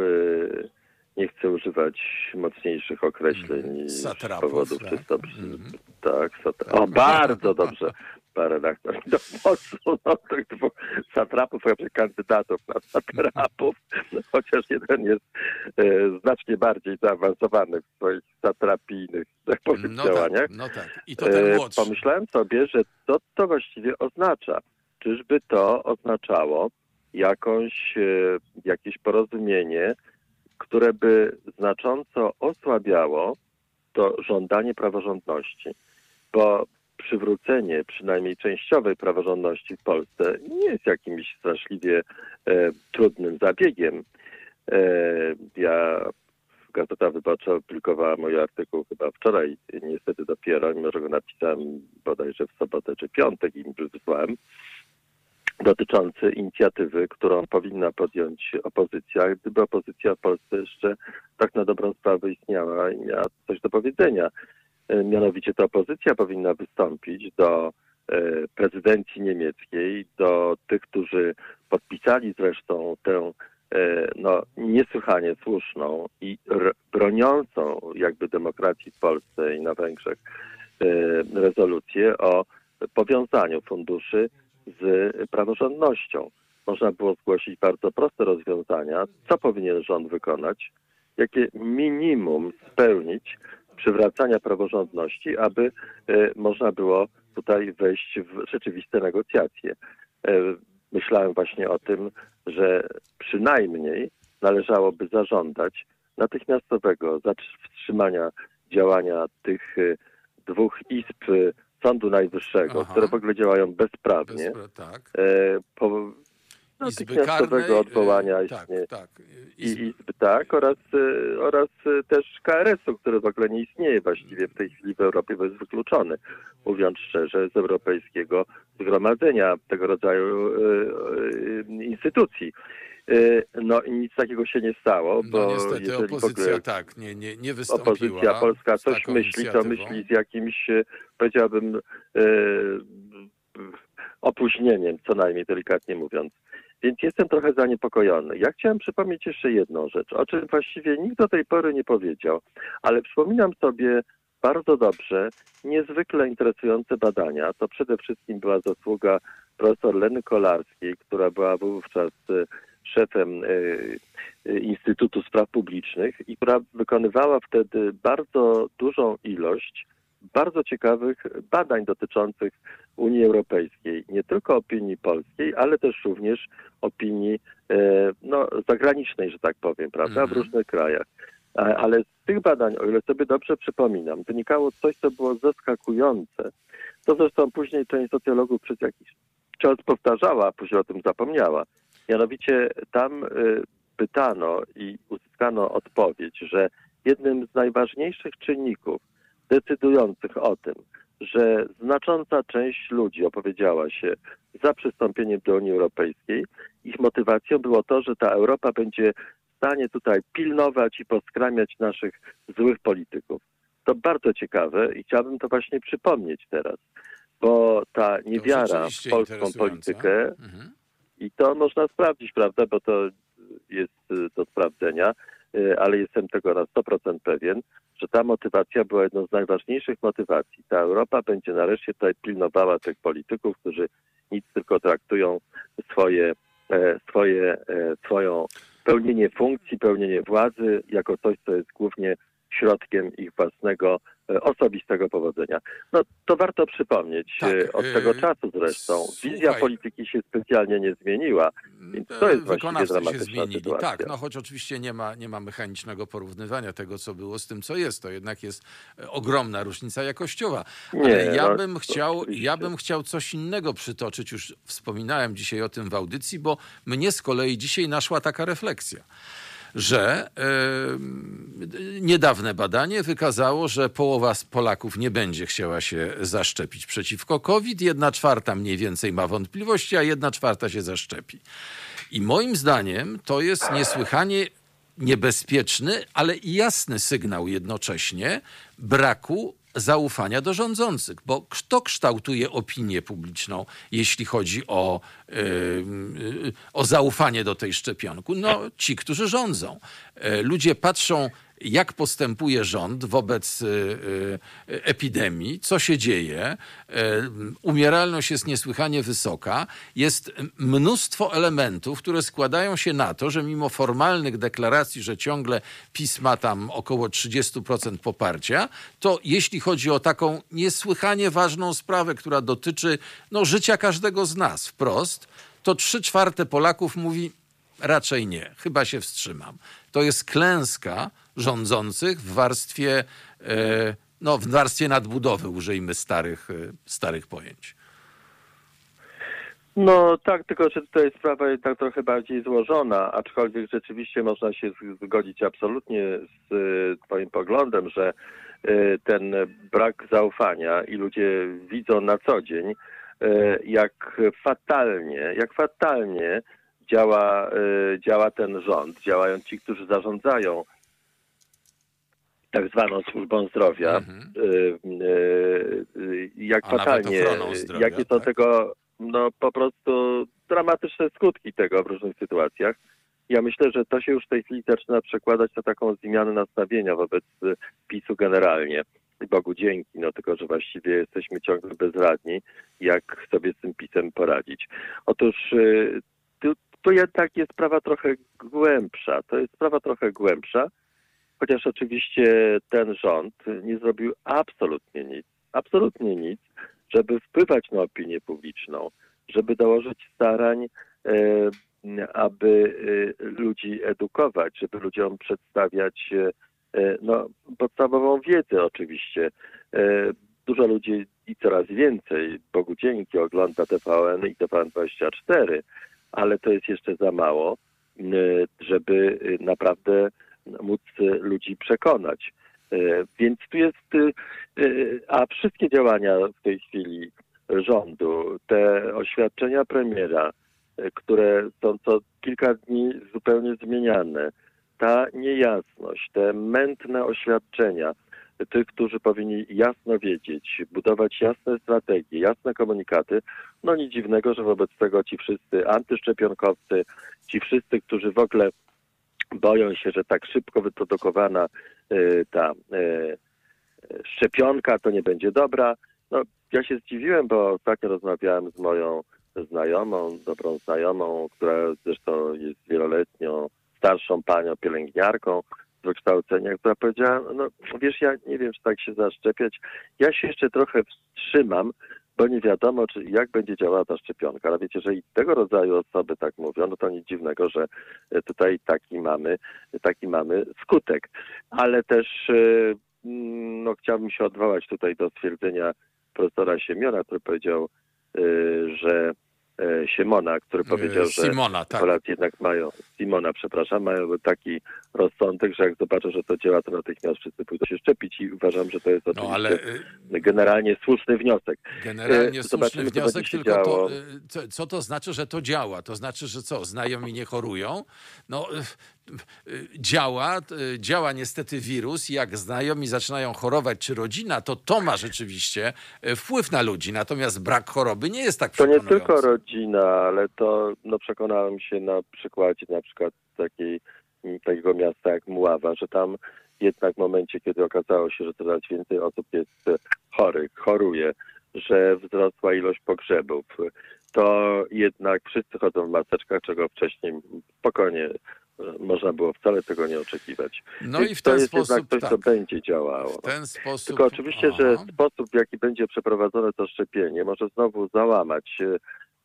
nie chcę używać mocniejszych określeń z Satrapów, powodów tak. czysto Mhm. tak, satra- o bardzo dobrze. Pan redaktor mi podsunął tych dwóch satrapów, kandydatów na satrapów, no, chociaż jeden jest e, znacznie bardziej zaawansowany w swoich satrapijnych tak powiem, No działaniach. tak, no tak. I to ten E, młodszy. Pomyślałem sobie, że co to właściwie oznacza? Czyżby to oznaczało jakąś, e, jakieś porozumienie, które by znacząco osłabiało to żądanie praworządności? Bo przywrócenie przynajmniej częściowej praworządności w Polsce nie jest jakimś straszliwie e, trudnym zabiegiem. E, ja Gazeta Wyborcza opublikowała mój artykuł chyba wczoraj, niestety dopiero, mimo że go napisałem bodajże w sobotę czy piątek i im wysłałem, dotyczący inicjatywy, którą powinna podjąć opozycja, gdyby opozycja w Polsce jeszcze tak na dobrą sprawę istniała i miała coś do powiedzenia. E, Mianowicie to opozycja powinna wystąpić do e, prezydencji niemieckiej, do tych, którzy podpisali zresztą tę e, no, niesłychanie słuszną i broniącą jakby demokracji w Polsce i na Węgrzech rezolucję o powiązaniu funduszy z praworządnością. Można było zgłosić bardzo proste rozwiązania, co powinien rząd wykonać, jakie minimum spełnić przywracania praworządności, aby e, można było tutaj wejść w rzeczywiste negocjacje. E, myślałem właśnie o tym, że przynajmniej należałoby zażądać natychmiastowego zatrzymania działania tych e, dwóch izb Sądu Najwyższego, Aha. które w ogóle działają bezprawnie. Bez, tak. E, po natychmiastowego odwołania e, tak, istnie, tak. i Izby, izby, tak, oraz, e, oraz e, też KRS-u, który w ogóle nie istnieje właściwie w tej chwili w Europie, bo jest wykluczony, mówiąc szczerze, z europejskiego zgromadzenia tego rodzaju e, e, instytucji. Y, No i nic takiego się nie stało, bo No niestety opozycja ogóle tak nie, nie, nie wystąpiła. opozycja polska coś myśli, to myśli z jakimś, e, powiedziałbym, e, opóźnieniem, co najmniej delikatnie mówiąc. Więc jestem trochę zaniepokojony. Ja chciałem przypomnieć jeszcze jedną rzecz, o czym właściwie nikt do tej pory nie powiedział, ale przypominam sobie bardzo dobrze niezwykle interesujące badania. To przede wszystkim była zasługa profesor Leny Kolarskiej, która była wówczas e, szefem e, e, Instytutu Spraw Publicznych i która wykonywała wtedy bardzo dużą ilość bardzo ciekawych badań dotyczących Unii Europejskiej, nie tylko opinii polskiej, ale też również opinii e, no, zagranicznej, że tak powiem, prawda, w Mhm. różnych krajach. Ale z tych badań, o ile sobie dobrze przypominam, wynikało coś, co było zaskakujące. To zresztą później część socjologów przez jakiś czas powtarzała, a później o tym zapomniała. Mianowicie tam y, pytano i uzyskano odpowiedź, że jednym z najważniejszych czynników decydujących o tym, że znacząca część ludzi opowiedziała się za przystąpieniem do Unii Europejskiej, ich motywacją było to, że ta Europa będzie w stanie tutaj pilnować i poskramiać naszych złych polityków. To bardzo ciekawe i chciałbym to właśnie przypomnieć teraz, bo ta niewiara w polską politykę Mhm. I to można sprawdzić, prawda, bo to jest y, do sprawdzenia, y, ale jestem tego na 100% pewien, że ta motywacja była jedną z najważniejszych motywacji. Ta Europa będzie nareszcie tutaj pilnowała tych polityków, którzy nic tylko traktują swoje, e, swoje, e, swoją pełnienie funkcji, pełnienie władzy jako coś, co jest głównie środkiem ich własnego e, osobistego powodzenia. No to warto przypomnieć. Tak, e, Od e, tego czasu zresztą wizja słuchaj. polityki się specjalnie nie zmieniła. Więc to jest właściwie Wykonawcy się dramatyczna zmienili. sytuacja. Tak, no choć oczywiście nie ma, nie ma mechanicznego porównywania tego, co było z tym, co jest. To jednak jest ogromna różnica jakościowa. Ale Nie, ja no, bym chciał, oczywiście. ja bym chciał coś innego przytoczyć. Już wspominałem dzisiaj o tym w audycji, bo mnie z kolei dzisiaj naszła taka refleksja że e, niedawne badanie wykazało, że połowa z Polaków nie będzie chciała się zaszczepić przeciwko COVID, jedna czwarta mniej więcej ma wątpliwości, a jedna czwarta się zaszczepi. I moim zdaniem to jest niesłychanie niebezpieczny, ale i jasny sygnał jednocześnie braku zaufania do rządzących, bo kto kształtuje opinię publiczną, jeśli chodzi o, yy, o zaufanie do tej szczepionku? No, ci, którzy rządzą. Yy, ludzie patrzą, jak postępuje rząd wobec y, y, epidemii, co się dzieje. Y, Umieralność jest niesłychanie wysoka. Jest mnóstwo elementów, które składają się na to, że mimo formalnych deklaracji, że ciągle PiS ma tam około 30% poparcia, to jeśli chodzi o taką niesłychanie ważną sprawę, która dotyczy no, życia każdego z nas wprost, to trzy czwarte Polaków mówi raczej nie, chyba się wstrzymam. To jest klęska rządzących w warstwie, e, no, w warstwie nadbudowy, użyjmy starych, e, starych pojęć. No tak, tylko że tutaj sprawa jest tak trochę bardziej złożona, aczkolwiek rzeczywiście można się zgodzić absolutnie z y, Twoim poglądem, że ten brak zaufania i ludzie widzą na co dzień, jak fatalnie, jak fatalnie działa, działa ten rząd, działają ci, którzy zarządzają tak zwaną służbą zdrowia, Mhm. y, y, y, jak A fatalnie, zdrowia, jakie są tak? tego no po prostu dramatyczne skutki tego w różnych sytuacjach. Ja myślę, że to się już w tej chwili zaczyna przekładać na taką zmianę nastawienia wobec PiSu generalnie. Bogu dzięki, no tylko, że właściwie jesteśmy ciągle bezradni, jak sobie z tym PiSem poradzić. Otóż tu, tu jednak jest sprawa trochę głębsza. To jest sprawa trochę głębsza, chociaż oczywiście ten rząd nie zrobił absolutnie nic, absolutnie nic, żeby wpływać na opinię publiczną, żeby dołożyć starań, e, aby e, ludzi edukować, żeby ludziom przedstawiać e, no, podstawową wiedzę oczywiście. Dużo ludzi i coraz więcej, Bogu dzięki, ogląda TVN i TVN24, ale to jest jeszcze za mało, żeby naprawdę móc e, ludzi przekonać. E, Więc tu jest, e, a wszystkie działania w tej chwili rządu, te oświadczenia premiera, które są co kilka dni zupełnie zmieniane, ta niejasność, te mętne oświadczenia tych, którzy powinni jasno wiedzieć, budować jasne strategie, jasne komunikaty, no nic dziwnego, że wobec tego ci wszyscy antyszczepionkowcy, ci wszyscy, którzy w ogóle boją się, że tak szybko wyprodukowana y, ta y, szczepionka to nie będzie dobra. No, ja się zdziwiłem, bo ostatnio rozmawiałem z moją znajomą, dobrą znajomą, która zresztą jest wieloletnią starszą panią pielęgniarką z wykształcenia, która powiedziała, no wiesz, ja nie wiem, czy tak się zaszczepiać. Ja się jeszcze trochę wstrzymam, bo nie wiadomo, czy jak będzie działała ta szczepionka. Ale wiecie, że i tego rodzaju osoby tak mówią, no to nic dziwnego, że tutaj taki mamy, taki mamy skutek. Ale też mm, no, chciałbym się odwołać tutaj do stwierdzenia profesora Siemiona, który powiedział, y, że e, Siemona, który powiedział, że Simona, tak. Polacy jednak mają, Simona, przepraszam, mają taki rozsądek, że jak zobaczą, że to działa, to natychmiast wszyscy pójdą się szczepić i uważam, że to jest oczywiście No ale y, generalnie słuszny wniosek. generalnie E, słuszny wniosek, tylko to, działo. y, co, co to znaczy, że to działa? To znaczy, że co, znajomi nie chorują? No y, działa, y, działa niestety wirus. I jak znajomi zaczynają chorować, czy rodzina, to to ma rzeczywiście y, wpływ na ludzi, natomiast brak choroby nie jest tak To nie tylko rodzina, ale to no, przekonałem się na przykładzie na przykład takiej, takiego miasta jak Muława, że tam jednak w momencie, kiedy okazało się, że coraz więcej osób jest e, chorych, choruje, że wzrosła ilość pogrzebów, to jednak wszyscy chodzą w maseczkach, czego wcześniej spokojnie e, można było wcale tego nie oczekiwać. No Więc i w to ten jest sposób, jednak coś, tak. co będzie działało. W ten sposób... Tylko oczywiście, że Aha. sposób, w jaki będzie przeprowadzone to szczepienie, może znowu załamać e,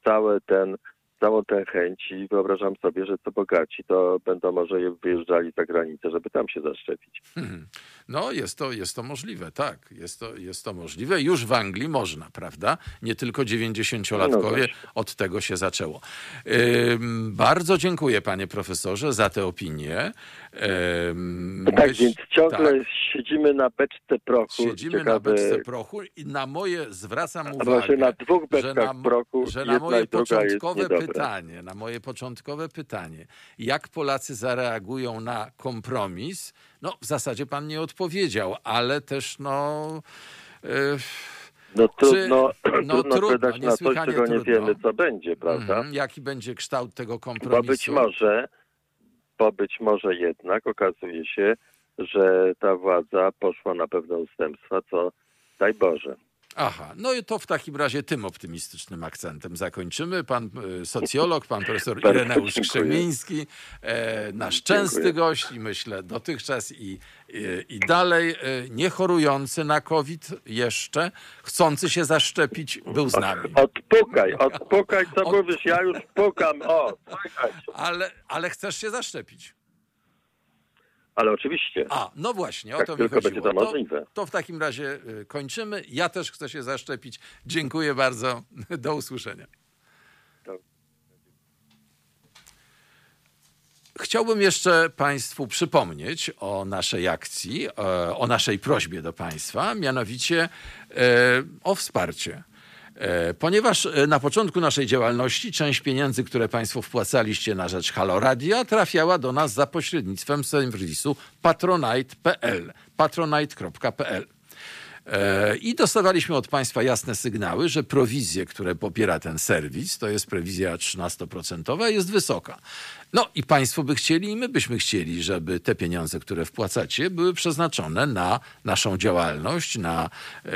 cały ten, całą tę chęć i wyobrażam sobie, że co bogaci, to będą może wyjeżdżali za granicę, żeby tam się zaszczepić. Mhm. No, jest to, jest to możliwe, tak. Jest to, jest to możliwe. Już w Anglii można, prawda? Nie tylko 90-latkowie. No. Od tego się zaczęło. Bardzo dziękuję, panie profesorze, za tę opinię. Ym, Tak więc ciągle tak, siedzimy na beczce prochu. siedzimy na Ciekawe- beczce prochu i na moje zwracam uwagę, na dwóch że na, prochu, że na moje początkowe pytanie, na moje początkowe pytanie, jak Polacy zareagują na kompromis, no w zasadzie pan nie odpowiedział, ale też no... y, No trudno, Czy- no, trudno trudno, na coś, czego nie trudno. wiemy, co będzie, prawda? mhm, jaki będzie kształt tego Bo kompromisu? być może, bo być może jednak okazuje się, że ta władza poszła na pewne ustępstwa, co daj Boże. Aha, no i to w takim razie tym optymistycznym akcentem zakończymy. Pan e, socjolog, pan profesor Ireneusz. Krzemiński, e, nasz częsty Dziękuję. gość i myślę dotychczas i, i, i dalej, e, nie chorujący na COVID jeszcze, chcący się zaszczepić, był z nami. Odpukaj, odpukaj, co Od- mówisz, ja już pukam, o. Ale, ale chcesz się zaszczepić. Ale oczywiście, A, no właśnie, o Jak to mi tylko chodziło. będzie to możliwe. to w takim razie y, kończymy. Ja też chcę się zaszczepić. Dziękuję bardzo. Do usłyszenia. Chciałbym jeszcze Państwu przypomnieć o naszej akcji, e, o naszej prośbie do Państwa, mianowicie e, o wsparcie. E, Ponieważ e, na początku naszej działalności część pieniędzy, które Państwo wpłacaliście na rzecz Halo Radia, trafiała do nas za pośrednictwem serwisu patronite.pl. patronite.pl. E, I dostawaliśmy od państwa jasne sygnały, że prowizje, które popiera ten serwis, to jest prowizja 13%, jest wysoka. No i państwo by chcieli, i my byśmy chcieli, żeby te pieniądze, które wpłacacie, były przeznaczone na naszą działalność, na e,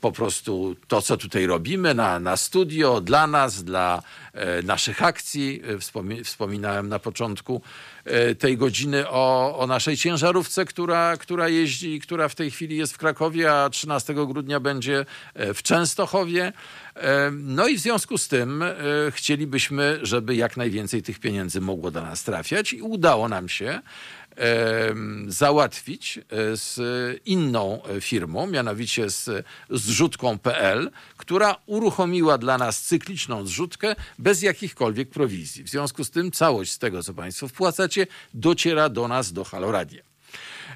po prostu to, co tutaj robimy, na, na studio, dla nas, dla e, naszych akcji. Wspomi- wspominałem na początku e, tej godziny o, o naszej ciężarówce, która, która jeździ, która w tej chwili jest w Krakowie, a 13 grudnia będzie e, w Częstochowie. No i w związku z tym chcielibyśmy, żeby jak najwięcej tych pieniędzy mogło do nas trafiać i udało nam się załatwić e, z inną e, firmą, mianowicie z zrzutką.pl, która uruchomiła dla nas cykliczną zrzutkę bez jakichkolwiek prowizji. W związku z tym całość z tego, co Państwo wpłacacie, dociera do nas, do Haloradia.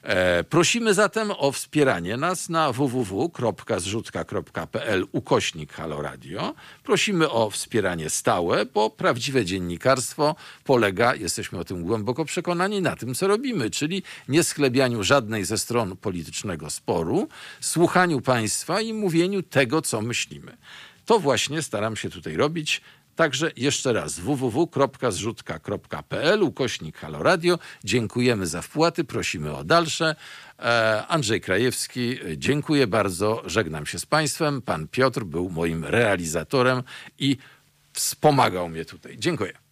E, prosimy zatem o wspieranie nas na www.zrzutka.pl ukośnik Halo Radio. Prosimy o wspieranie stałe, bo prawdziwe dziennikarstwo polega, jesteśmy o tym głęboko przekonani, na tym, co robimy, czyli nie sklebianiu żadnej ze stron politycznego sporu, słuchaniu państwa i mówieniu tego, co myślimy. To właśnie staram się tutaj robić. Także jeszcze raz www.zrzutka.pl ukośnik Halo Radio. Dziękujemy za wpłaty, prosimy o dalsze. E, Andrzej Krajewski, e, dziękuję bardzo, żegnam się z Państwem. Pan Piotr był moim realizatorem i wspomagał mnie tutaj. Dziękuję.